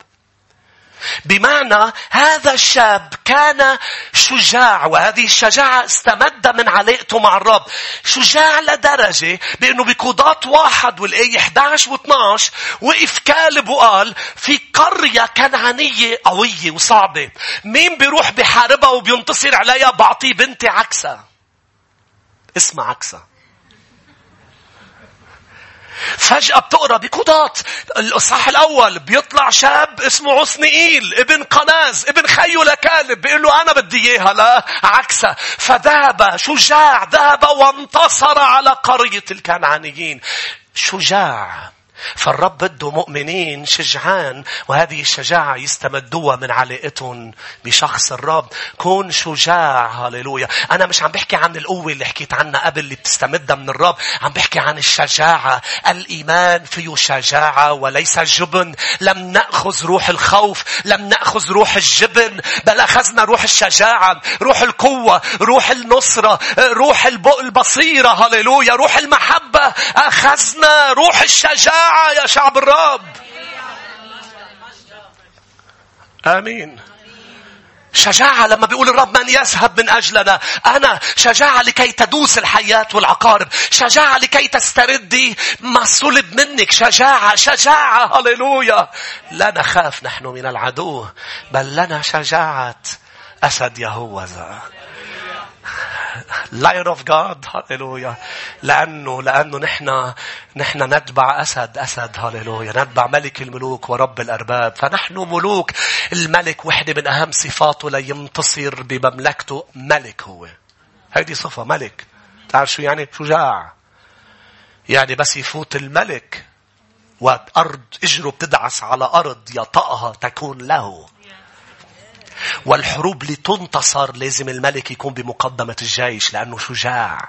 بمعنى هذا الشاب كان شجاع وهذه الشجاعة استمد من علاقته مع الرب. شجاع لدرجة بأنه بقضاة واحد والآية 11 و 12 وقف كالب وقال في قرية كنعانية قوية وصعبة. مين بيروح بحاربها وبينتصر عليها؟ بعطيه بنتي عكسها اسمها عكسها فجأة بتقرأ بقضاة. الإصحاح الأول بيطلع شاب اسمه عثنئيل ابن قناز ابن خيو لكالب بيقول له أنا بدي إياها. لا عكسه فذهب شجاع ذهب وانتصر على قرية الكنعانيين. شجاع. فالرب بده مؤمنين شجعان وهذه الشجاعة يستمدوها من علاقتهم بشخص الرب. كون شجاع هاليلويا أنا مش عم بحكي عن القوة اللي حكيت عنها قبل اللي بتستمدها من الرب عم بحكي عن الشجاعة. الإيمان فيه شجاعة وليس جبن. لم نأخذ روح الخوف لم نأخذ روح الجبن بل أخذنا روح الشجاعة روح القوة روح النصرة روح البصيرة هاليلويا روح المحبة. أخذنا روح الشجاعة. يا شعب الرب. آمين. شجاعة لما بيقول الرب من يذهب من أجلنا. أنا شجاعة لكي تدوس الحياة والعقارب. شجاعة لكي تستردي ما صلب منك. شجاعة شجاعة. هللويا. لا نخاف نحن من العدو بل لنا شجاعة. أسد يهوذا. Lion of God. هللويا. لأنه, لأنه نحن, نحن نتبع أسد, أسد. هللويا. نتبع ملك الملوك ورب الأرباب. فنحن ملوك. الملك وحدة من أهم صفاته لينتصر بمملكته ملك هو. هذه صفة ملك. تعرف شو يعني؟ شجاع. يعني بس يفوت الملك وأرض إجره بتدعس على أرض يطأها تكون له. والحروب لتنتصر لازم الملك يكون بمقدمة الجيش لأنه شجاع.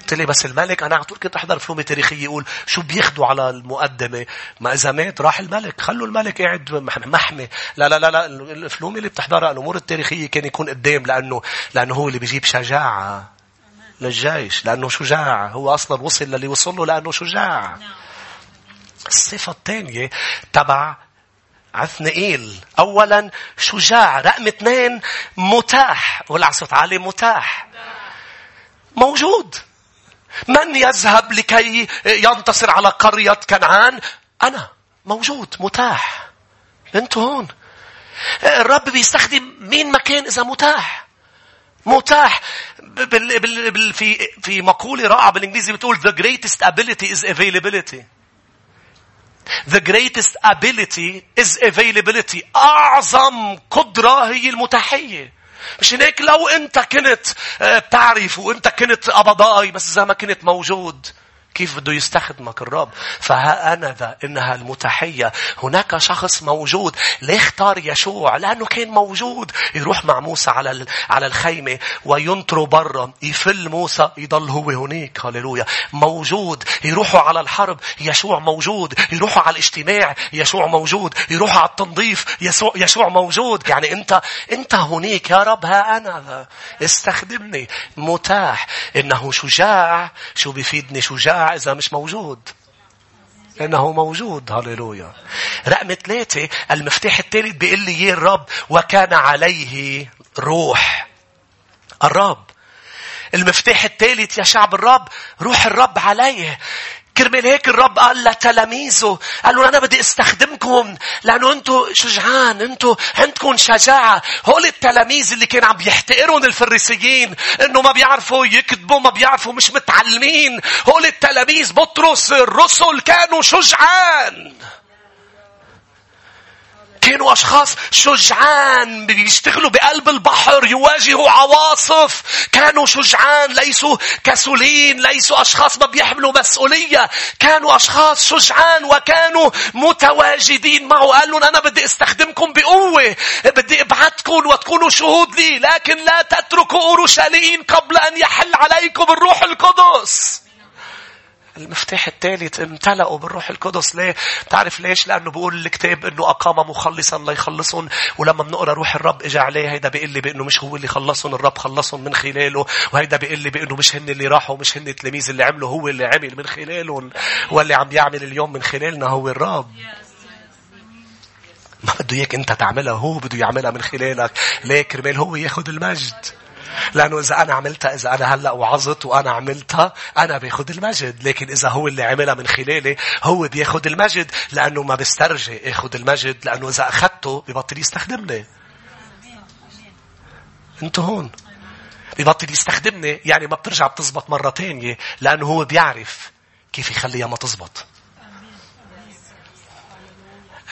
قلت لي بس الملك أنا على طول كنت أحضر فيلم تاريخية يقول شو بياخدوا على المقدمة؟ ما إذا مات راح الملك خلوا الملك قاعد محمي. لا لا لا لا الفلوم اللي بتحضرها الأمور التاريخية كان يكون قدام لأنه لأنه هو اللي بيجيب شجاعة للجيش لأنه شجاع. هو أصلا وصل للي وصل له لأنه شجاع. الصفة الثانية تبع عثنئيل أولا شجاع رقم اثنين متاح. ولا صوت عالي متاح. موجود. من يذهب لكي ينتصر على قرية كنعان؟ أنا. موجود متاح. أنتوا هون. الرب بيستخدم مين مكان إذا متاح؟ متاح. بال بال بال في في مقولة رائعة بالإنجليزي بتقول the greatest ability is availability. The greatest ability is availability. أعظم قدرة هي المتاحية. مش هيك لو أنت كنت آه، بتعرف وأنت كنت قبضاي بس إذا ما كنت موجود كيف بده يستخدمك الرب. فها أنا ذا إنها المتحية. هناك شخص موجود. ليه اختار يشوع لأنه كان موجود. يروح مع موسى على على الخيمة وينطروا برا. يفل موسى يضل هو هناك. هللويا. موجود. يروحوا على الحرب. يشوع موجود. يروحوا على الاجتماع. يشوع موجود. يروحوا على التنظيف. يسوع يشوع موجود. يعني أنت أنت هناك. يا رب ها أنا ذا. استخدمني. متاح. إنه شجاع. شو بيفيدني؟ شجاع. إذا مش موجود. لأنه موجود. هللويا. رقم ثلاثة المفتاح الثالث بيقول لي إيه الرب؟ وكان عليه روح. الرب. المفتاح الثالث يا شعب الرب روح الرب عليه. كرمال هيك الرب؟ قال لتلاميذه قال له أنا بدي أستخدمكم لأنه أنتم شجعان أنتم عندكم شجاعة. هول التلاميذ اللي كان عم بيحتقرهم الفريسيين إنه ما بيعرفوا يكتبوا ما بيعرفوا مش متعلمين. هول التلاميذ بطرس الرسل كانوا شجعان. كانوا أشخاص شجعان بيشتغلوا بقلب البحر يواجهوا عواصف. كانوا شجعان ليسوا كسولين ليسوا أشخاص ما بيحملوا مسؤولية. كانوا أشخاص شجعان وكانوا متواجدين معه. قال لهم أنا بدي أستخدمكم بقوة. بدي أبعتكم وتكونوا شهود لي لكن لا تتركوا أورشليم قبل أن يحل عليكم الروح القدس. المفتاح الثالث امتلأوا بالروح القدس. ليه؟ تعرف ليش؟ لأنه بيقول الكتاب أنه أقام مخلصا ليخلصهم ولما بنقرأ روح الرب إجا عليه هيدا بيقول لي بأنه مش هو اللي خلصهم الرب خلصهم من خلاله وهيدا بيقول لي بأنه مش هن اللي راحوا مش هن التلاميذ اللي عملوا هو اللي عمل من خلالهم واللي عم يعمل اليوم من خلالنا هو الرب. ما بده إياك أنت تعملها هو بده يعملها من خلالك. ليه؟ كرمال هو ياخذ المجد. لأنه إذا أنا عملتها إذا أنا هلأ وعظت وأنا عملتها أنا باخذ المجد. لكن إذا هو اللي عملها من خلالي هو بياخذ المجد. لأنه ما بيسترجي ياخذ المجد. لأنه إذا أخذته ببطل يستخدمني. أنتوا هون. ببطل يستخدمني. يعني ما بترجع بتزبط مرة تانية. لأنه هو بيعرف كيف يخليها ما تزبط.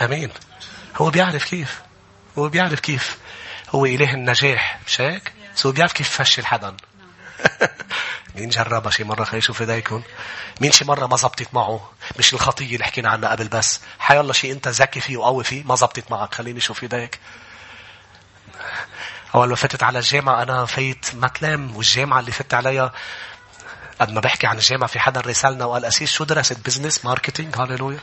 أمين. هو بيعرف كيف. هو بيعرف كيف. هو إله النجاح. مش هيك؟ سو بيعرف كيف فشل حدا مين جربها شي مرة؟ خلي شوف ايديكم مين شي مرة ما زبطت معه؟ مش الخطية اللي حكينا عنها قبل بس. حيالله شي أنت ذكي فيه وقوي فيه ما زبطت معك. خليني شوف ايديك أول ما فتت على الجامعة أنا فايت متلام والجامعة اللي فت عليها قد ما بحكي عن الجامعة في حدا رسالنا وقال أسيس شو درست business marketing هاليلويا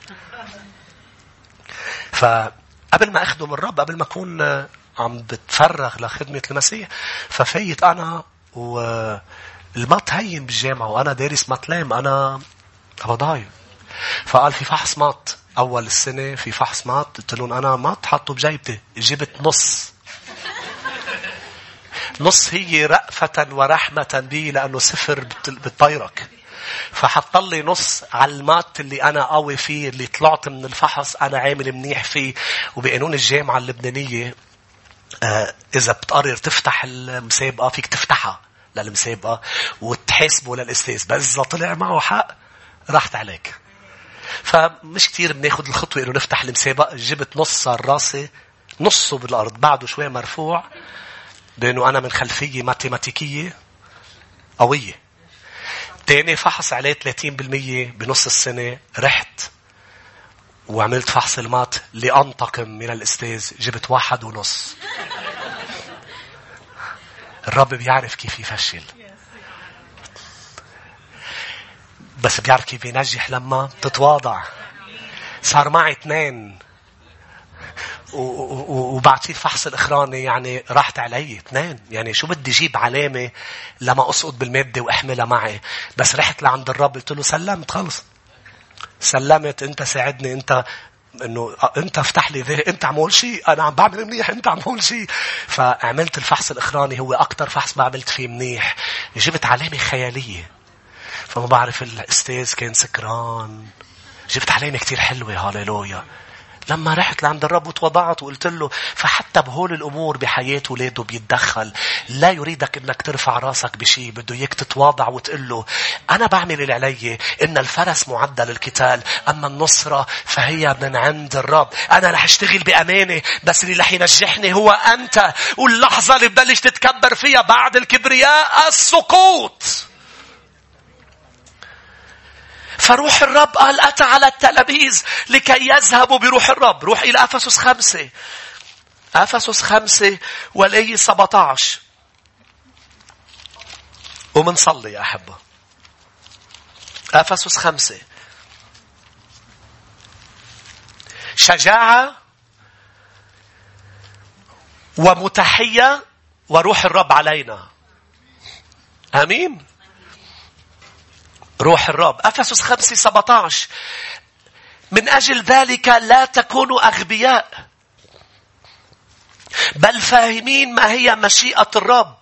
فقبل ما أخدم الرب قبل ما أكون عم بتفرغ لخدمة المسيح. ففايت أنا والمط هين بالجامعة وأنا دارس مطلام أنا بضايع فقال في فحص مط. أول السنة في فحص مط قلت لهم أنا مط حطه بجيبتي. جبت نص. نص هي رأفة ورحمة بي لأنه صفر بتطيرك. فحط لي نص على المات اللي أنا قوي فيه اللي طلعت من الفحص أنا عامل منيح فيه. وبقانون الجامعة اللبنانية آه، إذا بتقرر تفتح المسابقة فيك تفتحها للمسابقة وتحاسبه للأستاذ. بس إذا طلع معه حق راحت عليك. فمش كتير بناخد الخطوة إنه نفتح المسابقة. جبت نص صار راسي نصه بالأرض بعده شوي مرفوع لأنه أنا من خلفية ماتيماتيكية قوية. تاني فحص عليه 30% بنص السنة. رحت وعملت فحص المات لأنتقم من الأستاذ. جبت واحد ونص. الرب بيعرف كيف يفشل. بس بيعرف كيف ينجح لما تتواضع. صار معي اثنين. وبعد الفحص الإخراني يعني راحت علي اثنين. يعني شو بدي أجيب علامة لما أسقط بالمادة وأحملها معي. بس رحت لعند الرب قلت له سلمت خلص. سلمت أنت ساعدني أنت انه انت افتح لي ذهن انت عمول شيء أنا عم بعمل منيح انت عمول شيء. فعملت الفحص الإخراني هو أكثر فحص ما عملت فيه منيح. جبت علامة خيالية. فما بعرف الأستاذ كان سكران. جبت علامة كثير حلوة هاليلويا. لما رحت لعند الرب وتوضعت وقلت له فحتى بهول الأمور بحياة ولاده بيتدخل. لا يريدك أنك ترفع راسك بشيء بده إياك تتواضع وتقول له أنا بعمل اللي علي إن الفرس معدل القتال. أما النصرة فهي من عند الرب. أنا رح أشتغل بأمانة بس اللي رح ينجحني هو أنت. واللحظة اللي ببلش تتكبر فيها بعد الكبرياء السقوط. فروح الرب قال أتى على التلاميذ لكي يذهبوا بروح الرب. روح إلى أفسس خمسة. أفسس خمسة والآية 17. ومنصلي يا أحبة. أفسس خمسة. شجاعة ومتحية وروح الرب علينا. آمين. روح الرب. أفسس خمسة 17 من أجل ذلك لا تكونوا أغبياء. بل فاهمين ما هي مشيئة الرب.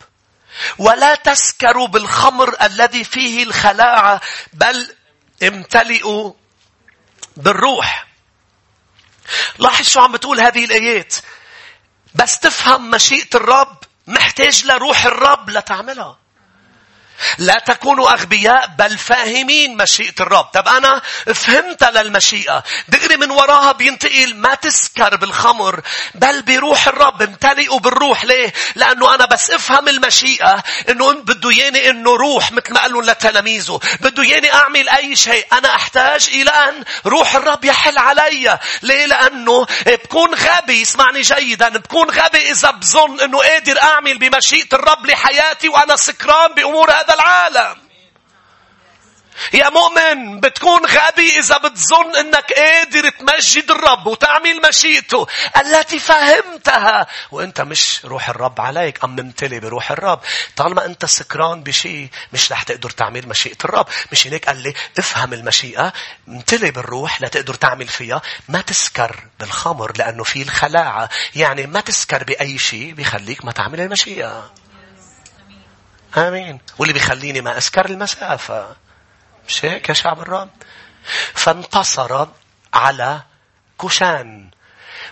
ولا تسكروا بالخمر الذي فيه الخلاعة بل امتلئوا بالروح. لاحظ شو عم بتقول هذه الآيات. بس تفهم مشيئة الرب محتاج لروح الرب لتعملها. لا تكونوا أغبياء بل فاهمين مشيئة الرب. طب أنا فهمت للمشيئة. دغري من وراها بينتقل ما تسكر بالخمر بل بروح الرب. امتلئوا بالروح. ليه؟ لأنه أنا بس أفهم المشيئة إنه بده ياني إنه روح مثل ما قال لهم لتلاميذه. بده ياني أعمل أي شيء. أنا أحتاج إلى أن روح الرب يحل علي. ليه؟ لأنه بكون غبي اسمعني جيدا. بكون غبي إذا بظن إنه قادر أعمل بمشيئة الرب لحياتي وأنا سكران بأمور هذا العالم. يا مؤمن بتكون غبي إذا بتظن أنك قادر تمجد الرب وتعمل مشيئته. التي فهمتها وأنت مش روح الرب عليك أم ممتلي بروح الرب. طالما أنت سكران بشيء مش رح تقدر تعمل مشيئة الرب. مش هيك قال لي افهم المشيئة. امتلي بالروح لتقدر تعمل فيها. ما تسكر بالخمر لأنه في الخلاعة. يعني ما تسكر بأي شيء بيخليك ما تعمل المشيئة. آمين. واللي بيخليني ما أسكر المسافة مش هيك يا شعب الرب فانتصر على كوشان.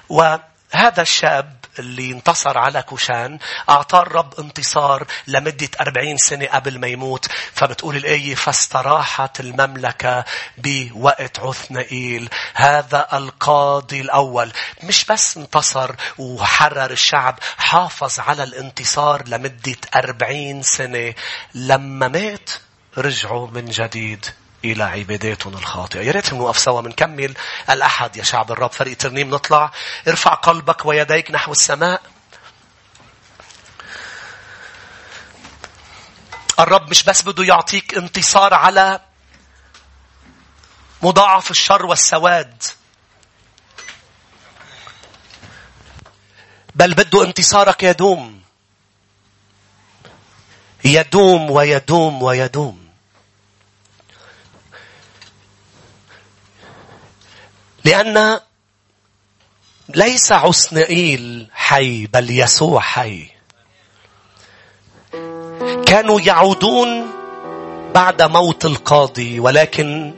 وهذا الشاب اللي انتصر على كوشان أعطاه الرب انتصار لمدة أربعين سنة قبل ما يموت. فبتقول الآية فاستراحت المملكة بوقت عثنائيل. هذا القاضي الأول. مش بس انتصر وحرر الشعب حافظ على الانتصار لمدة أربعين سنة. لما مات رجعوا من جديد. إلى عباداتهم الخاطئة. يا ريت نوقف سوا بنكمل الأحد يا شعب الرب فريق ترنيم نطلع ارفع قلبك ويديك نحو السماء. الرب مش بس بده يعطيك انتصار على مضاعف الشر والسواد. بل بده انتصارك يدوم. يدوم ويدوم ويدوم. لأن ليس عسنائيل حي بل يسوع حي. كانوا يعودون بعد موت القاضي ولكن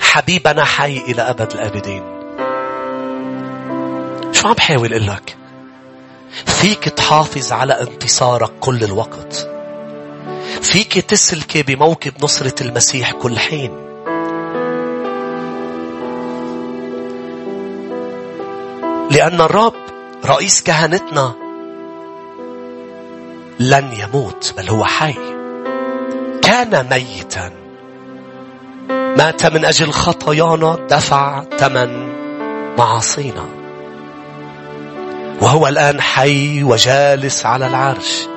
حبيبنا حي إلى أبد الآبدين. شو عم بحاول أقول لك؟ فيك تحافظ على انتصارك كل الوقت. فيك تسلكي بموكب نصرة المسيح كل حين. لأن الرب رئيس كهنتنا لن يموت بل هو حي. كان ميتا. مات من أجل خطايانا دفع ثمن معاصينا. وهو الآن حي وجالس على العرش.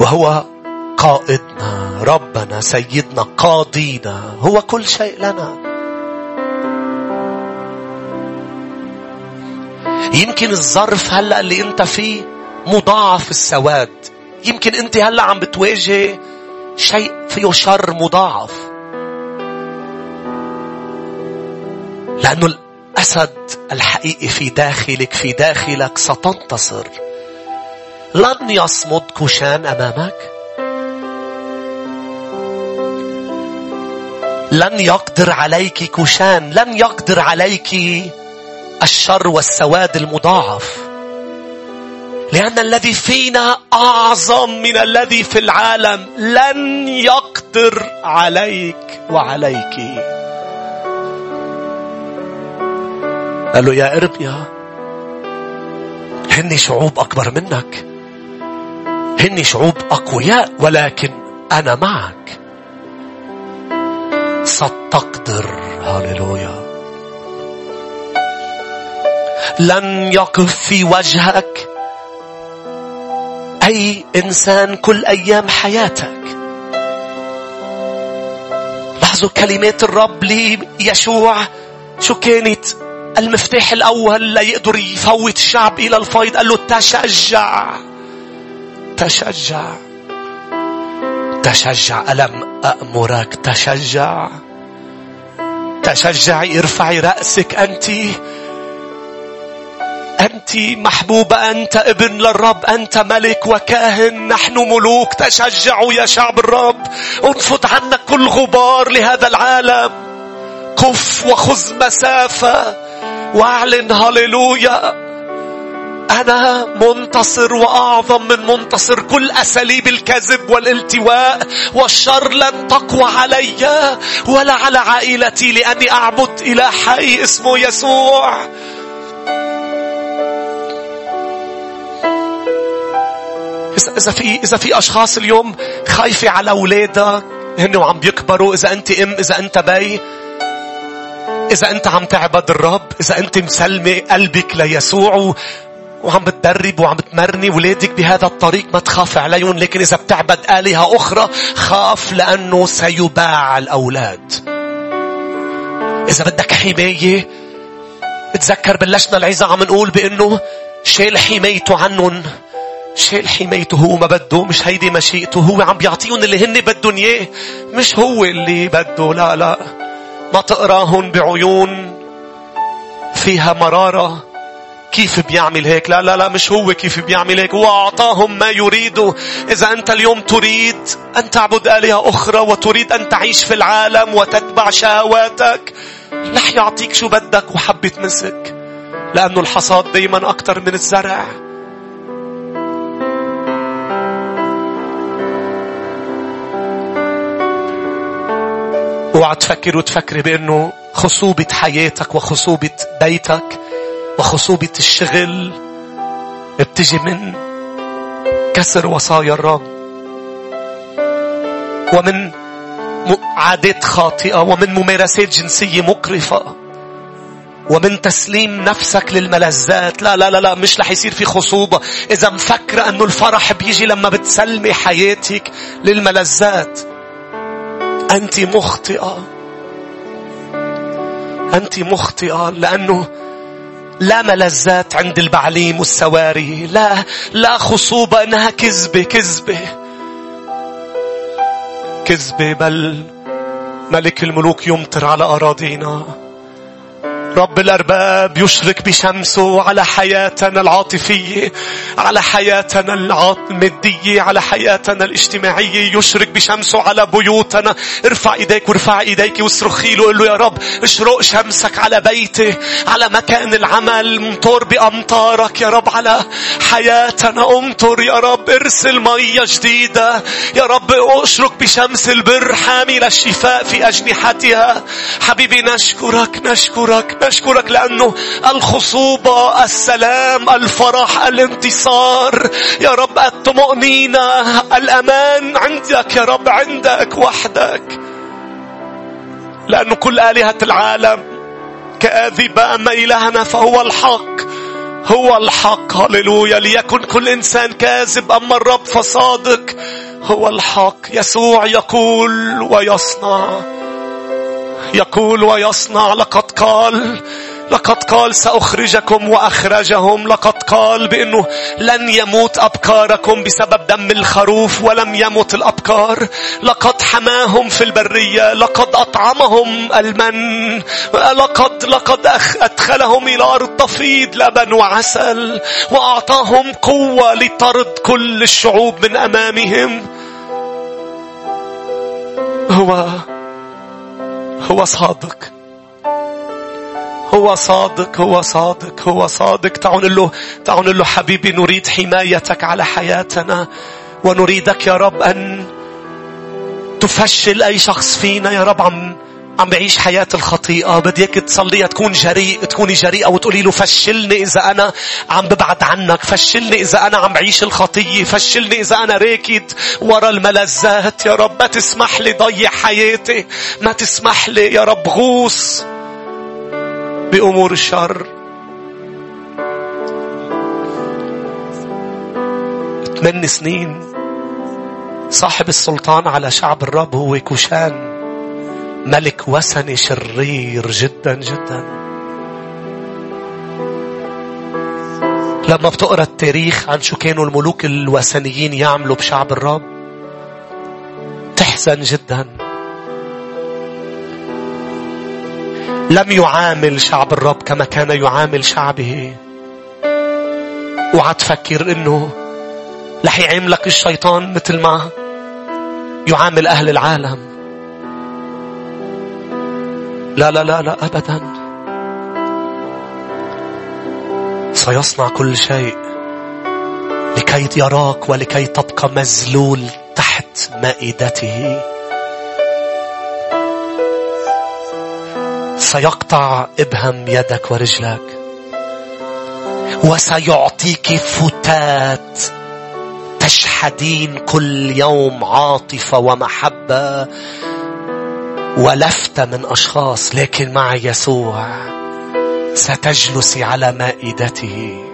وهو قائدنا ربنا سيدنا قاضينا هو كل شيء لنا. يمكن الظرف هلأ اللي انت فيه مضاعف السواد. يمكن انت هلأ عم بتواجه شيء فيه شر مضاعف. لأنه الأسد الحقيقي في داخلك في داخلك ستنتصر. لن يصمد كوشان أمامك. لن يقدر عليك كوشان لن يقدر عليك الشر والسواد المضاعف. لأن الذي فينا أعظم من الذي في العالم لن يقدر عليك وعليك. قال له يا إربيا هني شعوب أكبر منك. هني شعوب أقوياء ولكن أنا معك. ستقدر. هاليلويا لن يقف في وجهك. أي إنسان كل أيام حياتك. لاحظوا كلمات الرب ليشوع شو كانت؟ المفتاح الأول ليقدر يفوت الشعب إلى الفيض قال له تشجع. تشجع. تشجع. ألم أأمرك؟ تشجع. تشجعي ارفعي رأسك أنتِ. أنت محبوبة أنت ابن للرب أنت ملك وكاهن نحن ملوك تشجعوا يا شعب الرب. انفض عنك كل غبار لهذا العالم. قف وخذ مسافة واعلن هللويا. أنا منتصر وأعظم من منتصر كل أساليب الكذب والالتواء والشر لن تقوى علي ولا على عائلتي لأني أعبد إلى حي اسمه يسوع. إذا في إذا في أشخاص اليوم خايفة على أولادك هن وعم بيكبروا إذا أنت أم إذا أنت بي إذا أنت عم تعبد الرب إذا أنت مسلمة قلبك ليسوع وعم بتدرب وعم تمرني ولادك بهذا الطريق ما تخاف عليهم لكن إذا بتعبد آلهة أخرى خاف لأنه سيباع الأولاد. إذا بدك حماية تذكر بلشنا العظة عم نقول بأنه شيل حمايته عنهم. شيل حمايته هو ما بده مش هيدي مشيئته. هو عم بيعطيهم اللي هن بدهم إياه. مش هو اللي بده لا لا. ما تقراهم بعيون فيها مرارة. كيف بيعمل هيك؟ لا لا لا مش هو كيف بيعمل هيك. هو أعطاهم ما يريده إذا أنت اليوم تريد أن تعبد آلهة أخرى وتريد أن تعيش في العالم وتتبع شهواتك رح يعطيك شو بدك وحبة مسك. لأنه الحصاد دايما أكتر من الزرع. اوعى تفكر وتفكري بأنه خصوبة حياتك وخصوبة بيتك وخصوبة الشغل بتجي من كسر وصايا الرب ومن عادات خاطئة ومن ممارسات جنسية مقرفة ومن تسليم نفسك للملذات. لا لا لا لا مش رح يصير في خصوبة. إذا مفكرة أنه الفرح بيجي لما بتسلمي حياتك للملذات. أنت مخطئة. أنت مخطئة لأنه لا ملذات عند البعليم والسواري. لا لا خصوبة إنها كذبة كذبة. كذبة بل ملك الملوك يمطر على أراضينا. رب الأرباب يشرك بشمسه على حياتنا العاطفية على حياتنا المادية على حياتنا الاجتماعية يشرك بشمسه على بيوتنا. ارفع إيديك وارفع إيديك واصرخي له له يا رب اشرق شمسك على بيتي على مكان العمل امطر بأمطارك يا رب على حياتنا أمطر يا رب. ارسل مية جديدة يا رب اشرك بشمس البر حامل الشفاء في أجنحتها. حبيبي نشكرك نشكرك. نشكرك لأنه الخصوبة السلام الفرح الانتصار. يا رب الطمأنينة الأمان عندك يا رب عندك وحدك. لأنه كل آلهة العالم كآذبة أما إلهنا فهو الحق هو الحق. هللويا ليكن كل إنسان كاذب أما الرب فصادق هو الحق. يسوع يقول ويصنع. يقول ويصنع لقد قال لقد قال سأخرجكم وأخرجهم لقد قال بأنه لن يموت أبكاركم بسبب دم الخروف ولم يمت الأبكار. لقد حماهم في البرية لقد أطعمهم المن لقد لقد أدخلهم إلى أرض تفيض لبن وعسل وأعطاهم قوة لطرد كل الشعوب من أمامهم. هو هو صادق. هو صادق هو صادق هو صادق. نقول له نقول له حبيبي نريد حمايتك على حياتنا ونريدك يا رب أن تفشل أي شخص فينا يا رب. عم عم بعيش حياة الخطيئة. بدي إياك تصليها تكون جريء تكوني جريئة وتقولي له فشلني إذا أنا عم ببعد عنك. فشلني إذا أنا عم بعيش الخطية فشلني إذا أنا راكد ورا الملذات. يا رب ما تسمح لي ضيع حياتي. ما تسمح لي يا رب غوص بأمور الشر. ثمان سنين صاحب السلطان على شعب الرب هو كوشان. ملك وثني شرير جدا جدا. لما بتقرأ التاريخ عن شو كانوا الملوك الوثنيين يعملوا بشعب الرب تحزن جدا. لم يعامل شعب الرب كما كان يعامل شعبه. اوعى تفكر إنه رح يعاملك الشيطان مثل ما يعامل أهل العالم. لا لا لا لا أبدا. سيصنع كل شيء لكي يراك ولكي تبقى مذلول تحت مائدته. سيقطع ابهم يدك ورجلك وسيعطيك فتات تشحدين كل يوم عاطفة ومحبة. ولفت من أشخاص لكن مع يسوع ستجلسي على مائدته.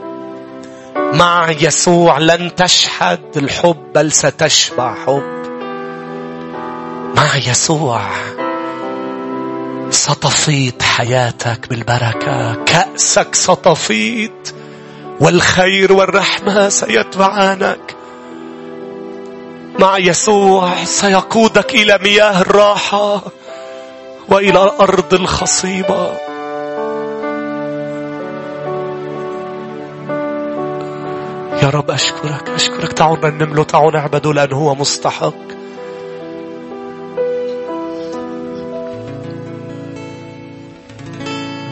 مع يسوع لن تشحد الحب بل ستشبع حب. مع يسوع ستفيض حياتك بالبركة. كأسك ستفيض والخير والرحمة سيتبعانك. مع يسوع سيقودك إلى مياه الراحة. وإلى الأرض الخصيبة يا رب أشكرك أشكرك. تعالوا نرنم له تعالوا نعبده لأنه هو مستحق.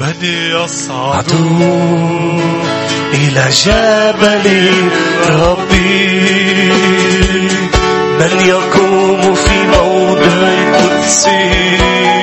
من يصعد إلى جبل ربي. من يقوم في موضع قدسي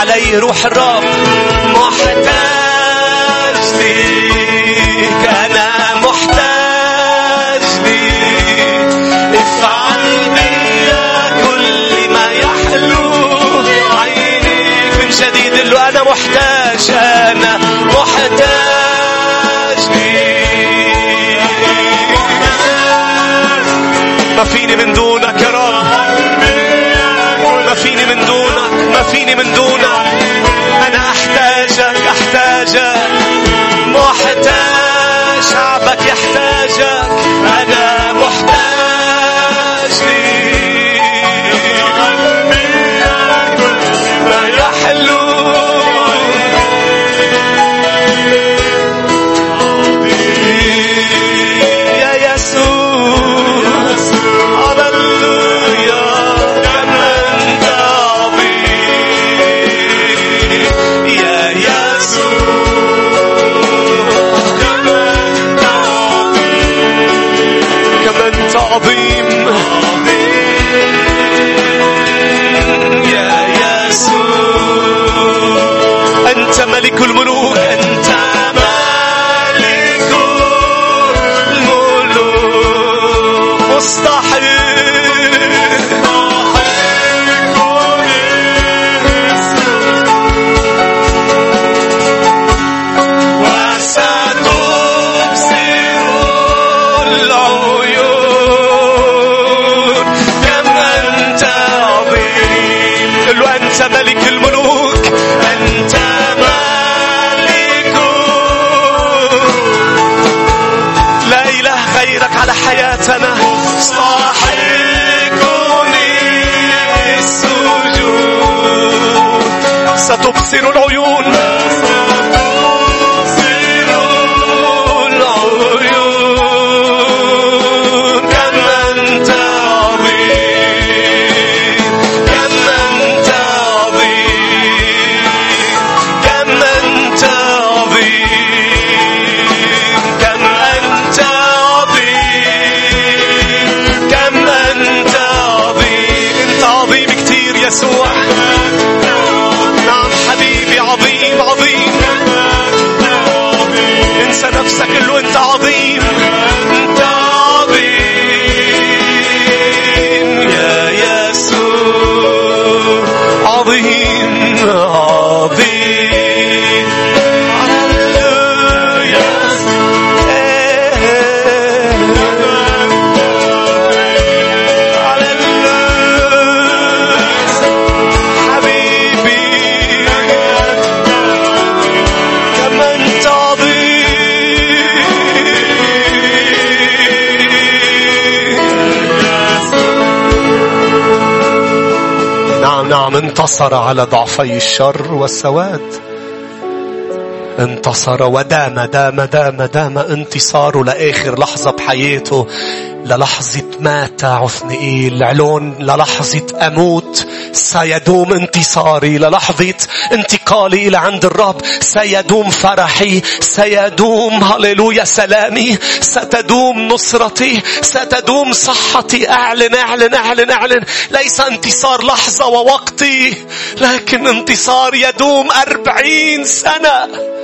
عليه روح الرب. محتاج ليك أنا محتاج ليك. افعل بيا كل ما يحلو. عيني من جديد له أنا محتاج أنا. ما فيني من انتصر على ضعفي الشر والسواد. انتصر ودام دام دام دام انتصاره لآخر لحظة بحياته للحظة مات عثنئيل علون للحظة أموت. سيدوم انتصاري. للحظة انتقالي إلى عند الرب. سيدوم فرحي. سيدوم هللويا سلامي. ستدوم نصرتي. ستدوم صحتي. أعلن أعلن أعلن أعلن. ليس انتصار لحظة ووقتي لكن انتصار يدوم أربعين سنة.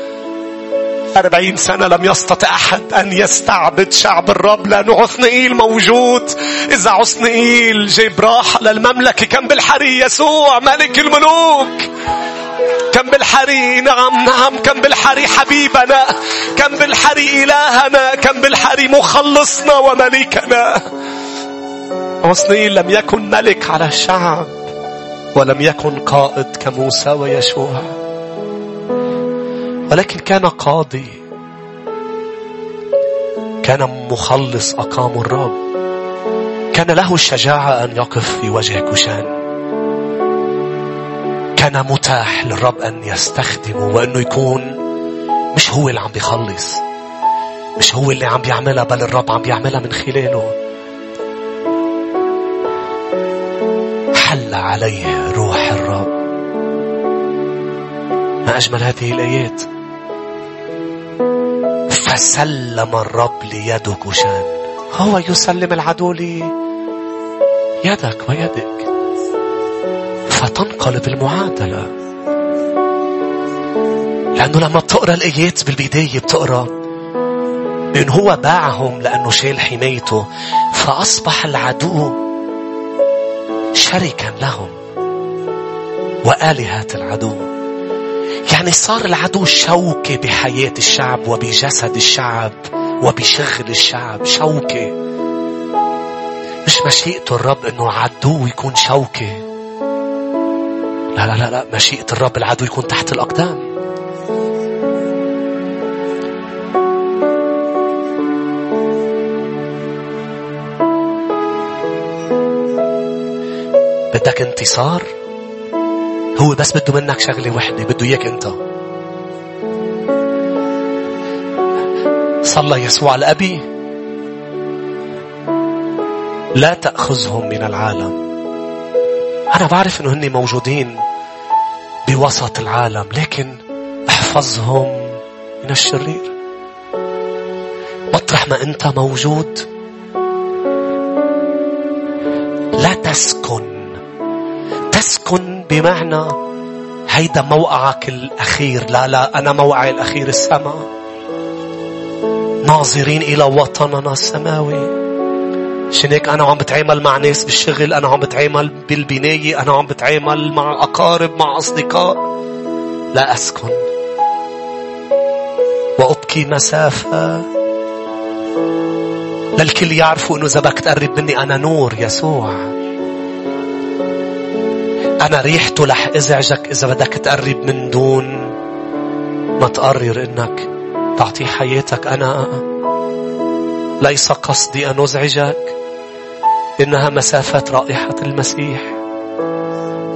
أربعين سنة لم يستطع أحد أن يستعبد شعب الرب. لأنه عثنئيل موجود. إذا عثنئيل جيب راحة للمملكة كم بالحري يسوع ملك الملوك. كم بالحري نعم نعم. كم بالحري حبيبنا. كم بالحري إلهنا. كم بالحري مخلصنا وملكنا. عثنئيل لم يكن ملك على الشعب ولم يكن قائد كموسى ويشوع. ولكن كان قاضي. كان مخلص أقام الرب كان له الشجاعة أن يقف في وجه كوشان. كان متاح للرب أن يستخدمه وأنه يكون مش هو اللي عم بيخلص. مش هو اللي عم بيعملها بل الرب عم بيعملها من خلاله. حل عليه روح الرب. ما أجمل هذه الآيات. فسلم الرب ليد كوشان هو يسلم العدو لي. يدك ويدك. فتنقلب المعادلة. لأنه لما بتقرأ الآيات بالبداية بتقرأ إن هو باعهم لأنه شال حمايته فأصبح العدو شركا لهم وآلهة العدو. يعني صار العدو شوكة بحياة الشعب وبجسد الشعب وبشغل الشعب شوكة. مش مشيئة الرب إنه عدو يكون شوكة. لا لا لا لا مشيئة الرب العدو يكون تحت الأقدام. بدك انتصار؟ هو بس بده منك شغلة وحدة بده إياك أنت. صلى يسوع الأبي لا تأخذهم من العالم. أنا بعرف أنه هن موجودين بوسط العالم لكن أحفظهم من الشرير. مطرح ما أنت موجود. لا تسكن بمعنى هيدا موقعك الأخير. لا لا أنا موقعي الأخير السماء. ناظرين إلى وطننا السماوي. عشان هيك؟ أنا عم بتعامل مع ناس بالشغل أنا عم بتعامل بالبناية أنا عم بتعامل مع أقارب مع أصدقاء. لا أسكن وأبكي مسافة. للكل يعرفوا أنه إذا بدك تقرب مني أنا نور يسوع. أنا ريحته رح أزعجك إذا بدك تقرب من دون ما تقرر إنك تعطيه حياتك. أنا ليس قصدي أن أزعجك إنها مسافة رائحة المسيح.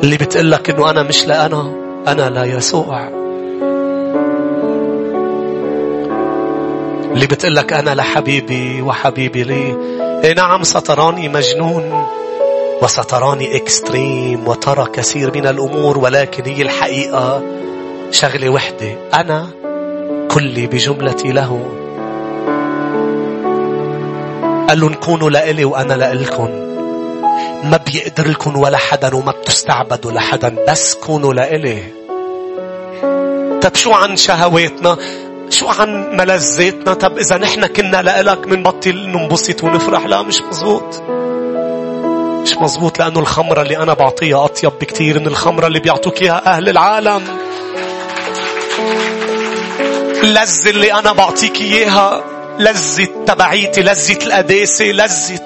اللي بتقلك إنه أنا مش لأنا أنا لا يسوع. اللي بتقلك أنا لحبيبي وحبيبي لي. إيه نعم ستراني مجنون. وستراني إكستريم وترى كثير من الأمور ولكن هي الحقيقة شغلة وحدة. أنا كلي بجملتي له. قال لهم كونوا لإلي وأنا لإلكم ما بيقدر لكم ولا حدا وما بتستعبدوا لحدا بس كونوا لإلي. طب شو عن شهواتنا؟ شو عن ملذاتنا؟ طب إذا نحن كنا لإلك بنبطل ننبسط ونفرح؟ لا مش مزبوط. مش مزبوط لأنه الخمرة اللي أنا بعطيها أطيب بكتير من الخمرة اللي بيعطوك إياها أهل العالم. اللذة اللي أنا بعطيك إياها لذة تبعيتي لذة القداسة لذة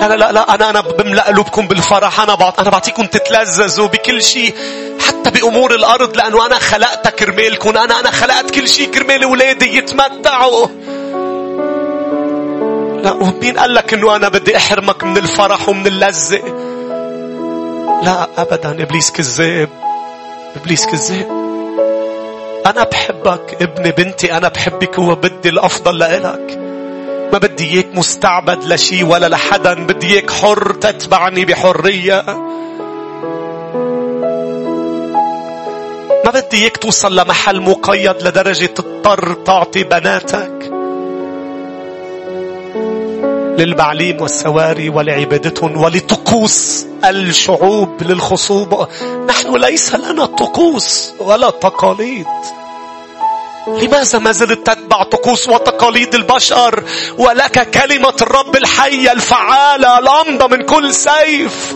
لا لا لا لا أنا أنا بملأ قلوبكم بالفرح أنا بعط أنا بعطيكم تتلذذوا بكل شيء حتى بأمور الأرض لأنه أنا خلقتها كرمالكم أنا أنا خلقت كل شيء كرمال أولادي يتمتعوا. ومين قال لك إنه أنا بدي أحرمك من الفرح ومن اللذة. لا ابدا إبليس كذاب. إبليس كذاب. أنا بحبك ابني بنتي أنا بحبك وبدي الأفضل لإلك. ما بدي إياك مستعبد لشي ولا لحدا. بدي إياك حر تتبعني بحرية. ما بدي إياك توصل لمحل مقيد لدرجة تضطر تعطي بناتك. للبعليم والسواري ولعبادتهم ولطقوس الشعوب للخصوبة نحن ليس لنا طقوس ولا تقاليد. لماذا ما زلت تتبع طقوس وتقاليد البشر؟ ولك كلمة الرب الحية الفعالة الأمضى من كل سيف.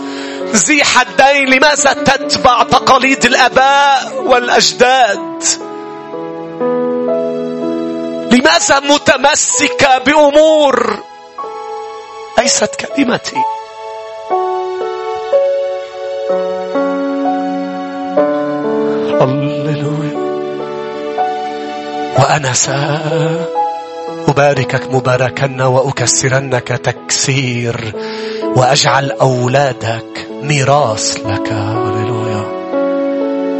ذي حدين لماذا تتبع تقاليد الآباء والأجداد؟ لماذا متمسكة بأمور ليست كلمتي. وأنا سأباركك مباركا وأكسرنك تكسير وأجعل أولادك ميراث لك. هللويا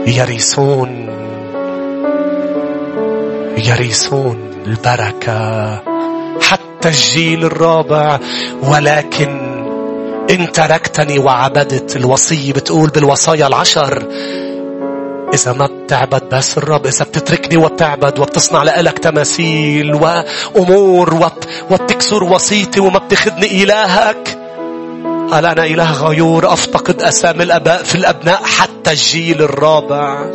يرثون. يرثون البركة. حتى الجيل الرابع. ولكن إن تركتني وعبدت الوصية بتقول بالوصايا العشر إذا ما بتعبد بس الرب إذا بتتركني وبتعبد وبتصنع لإلك تماثيل وأمور وبتكسر وصيتي وما بتاخذني إلهك. قال أنا إله غيور أفتقد أسامي الأباء في الأبناء. حتى الجيل الرابع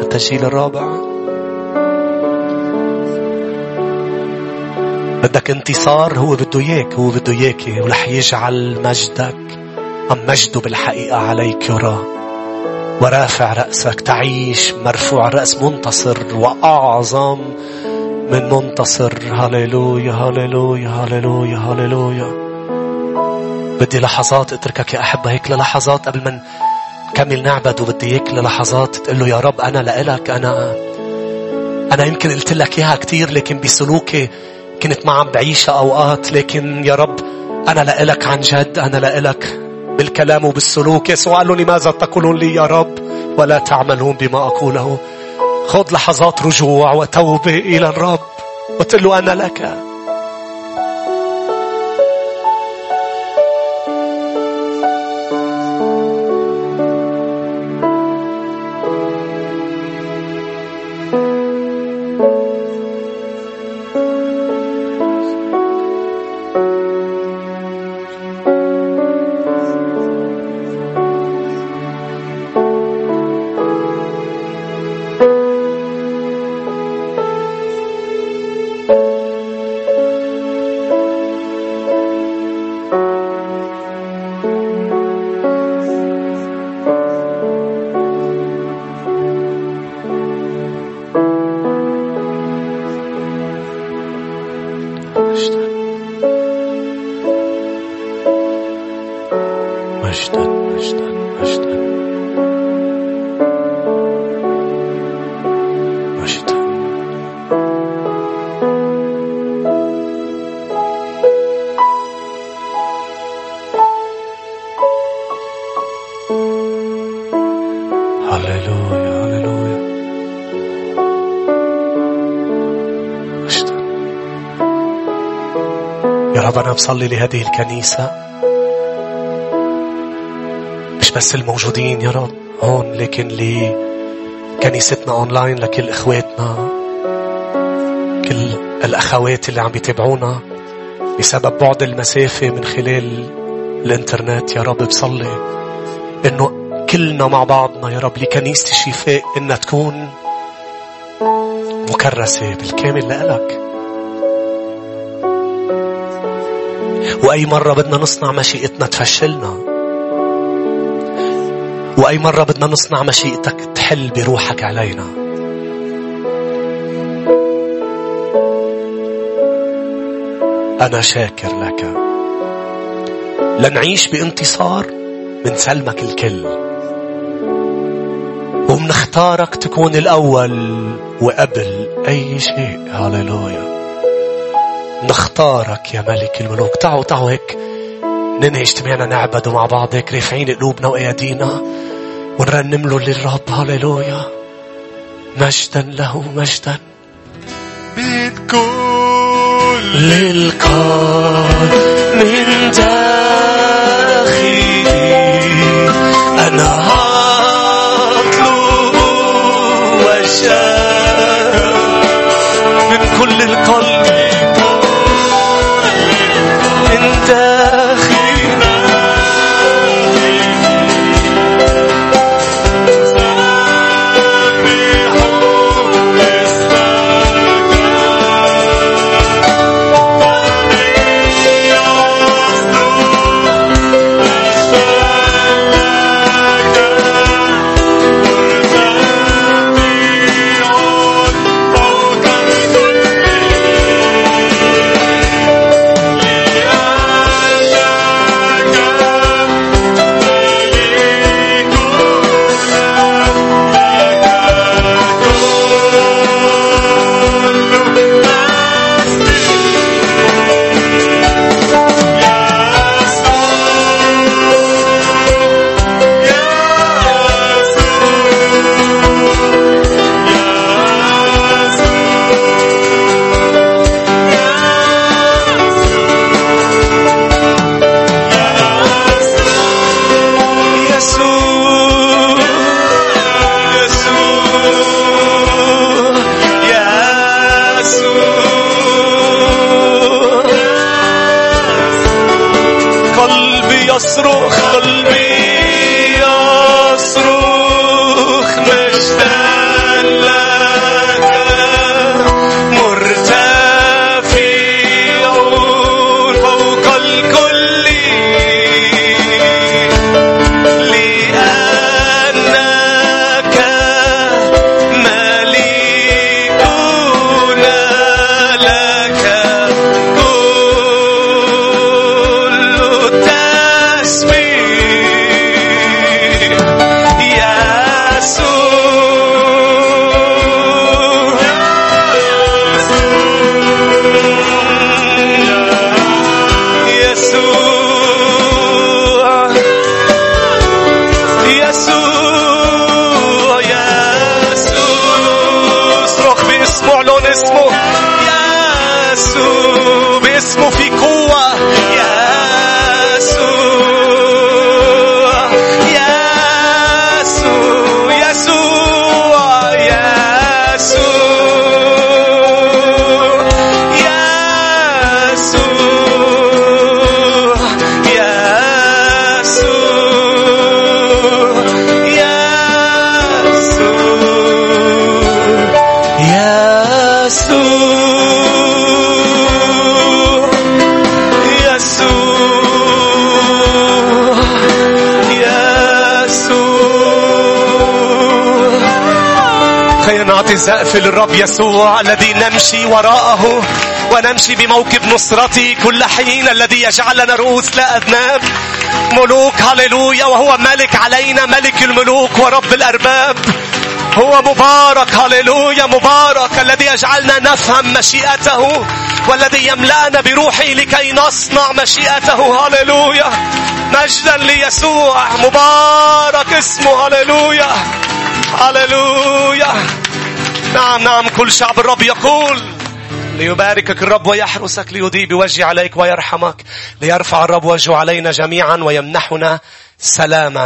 حتى الجيل الرابع. بدك انتصار هو بده إياك هو بده اياكي ورح يجعل مجدك أم مجده بالحقيقة عليك يرى ورافع رأسك تعيش مرفوع الرأس منتصر وأعظم من منتصر. هللويا هللويا هللويا هللويا. بدي لحظات اتركك يا أحبة هيك للحظات قبل ما نكمل نعبد وبدي هيك للحظات تقول له يا رب أنا لإلك أنا أنا يمكن قلت لك إياها كتير لكن بسلوكي كنت ما عم بعيشها أوقات لكن يا رب أنا لإلك عن جد أنا لإلك بالكلام وبالسلوك. يسوع قال له لماذا تقولون لي يا رب؟ ولا تعملون بما أقوله. خذ لحظات رجوع وتوبة إلى الرب وتقول له أنا لك. بصلي لهذه الكنيسة؟ مش بس الموجودين يا رب هون لكن لكنيستنا أونلاين لكل إخواتنا كل الأخوات اللي عم بيتابعونا بسبب بعد المسافة من خلال الإنترنت. يا رب بصلي إنه كلنا مع بعضنا يا رب لكنيسة الشفاء إنها تكون مكرسة بالكامل لإلك. وأي مرة بدنا نصنع مشيئتنا تفشلنا. وأي مرة بدنا نصنع مشيئتك تحل بروحك علينا. أنا شاكر لك. لنعيش بانتصار من سلمك الكل. ومنختارك تكون الأول وقبل أي شيء. هاليلويا نختارك يا ملك الملوك. تعوا تعوا هيك. ننهي اجتماعنا نعبد مع بعض هيك رافعين قلوبنا وايادينا ونرنم له للرب. هللويا. مجدا له مجدا. بتكون للقلب من داخلي. أنا هطلب وشاء من كل القلب خلينا سقف للرب يسوع الذي نمشي وراءه ونمشي بموكب نصرته كل حين الذي يجعلنا رؤوس لا أذناب. ملوك هللويا وهو ملك علينا ملك الملوك ورب الأرباب. هو مبارك هللويا مبارك الذي يجعلنا نفهم مشيئته والذي يملأنا بروحه لكي نصنع مشيئته. هللويا. مجدا ليسوع مبارك اسمه. هللويا. هللويا. نعم نعم كل شعب الرب يقول ليباركك الرب ويحرسك ليضيء بوجهه عليك ويرحمك ليرفع الرب وجهه علينا جميعا ويمنحنا سلاما.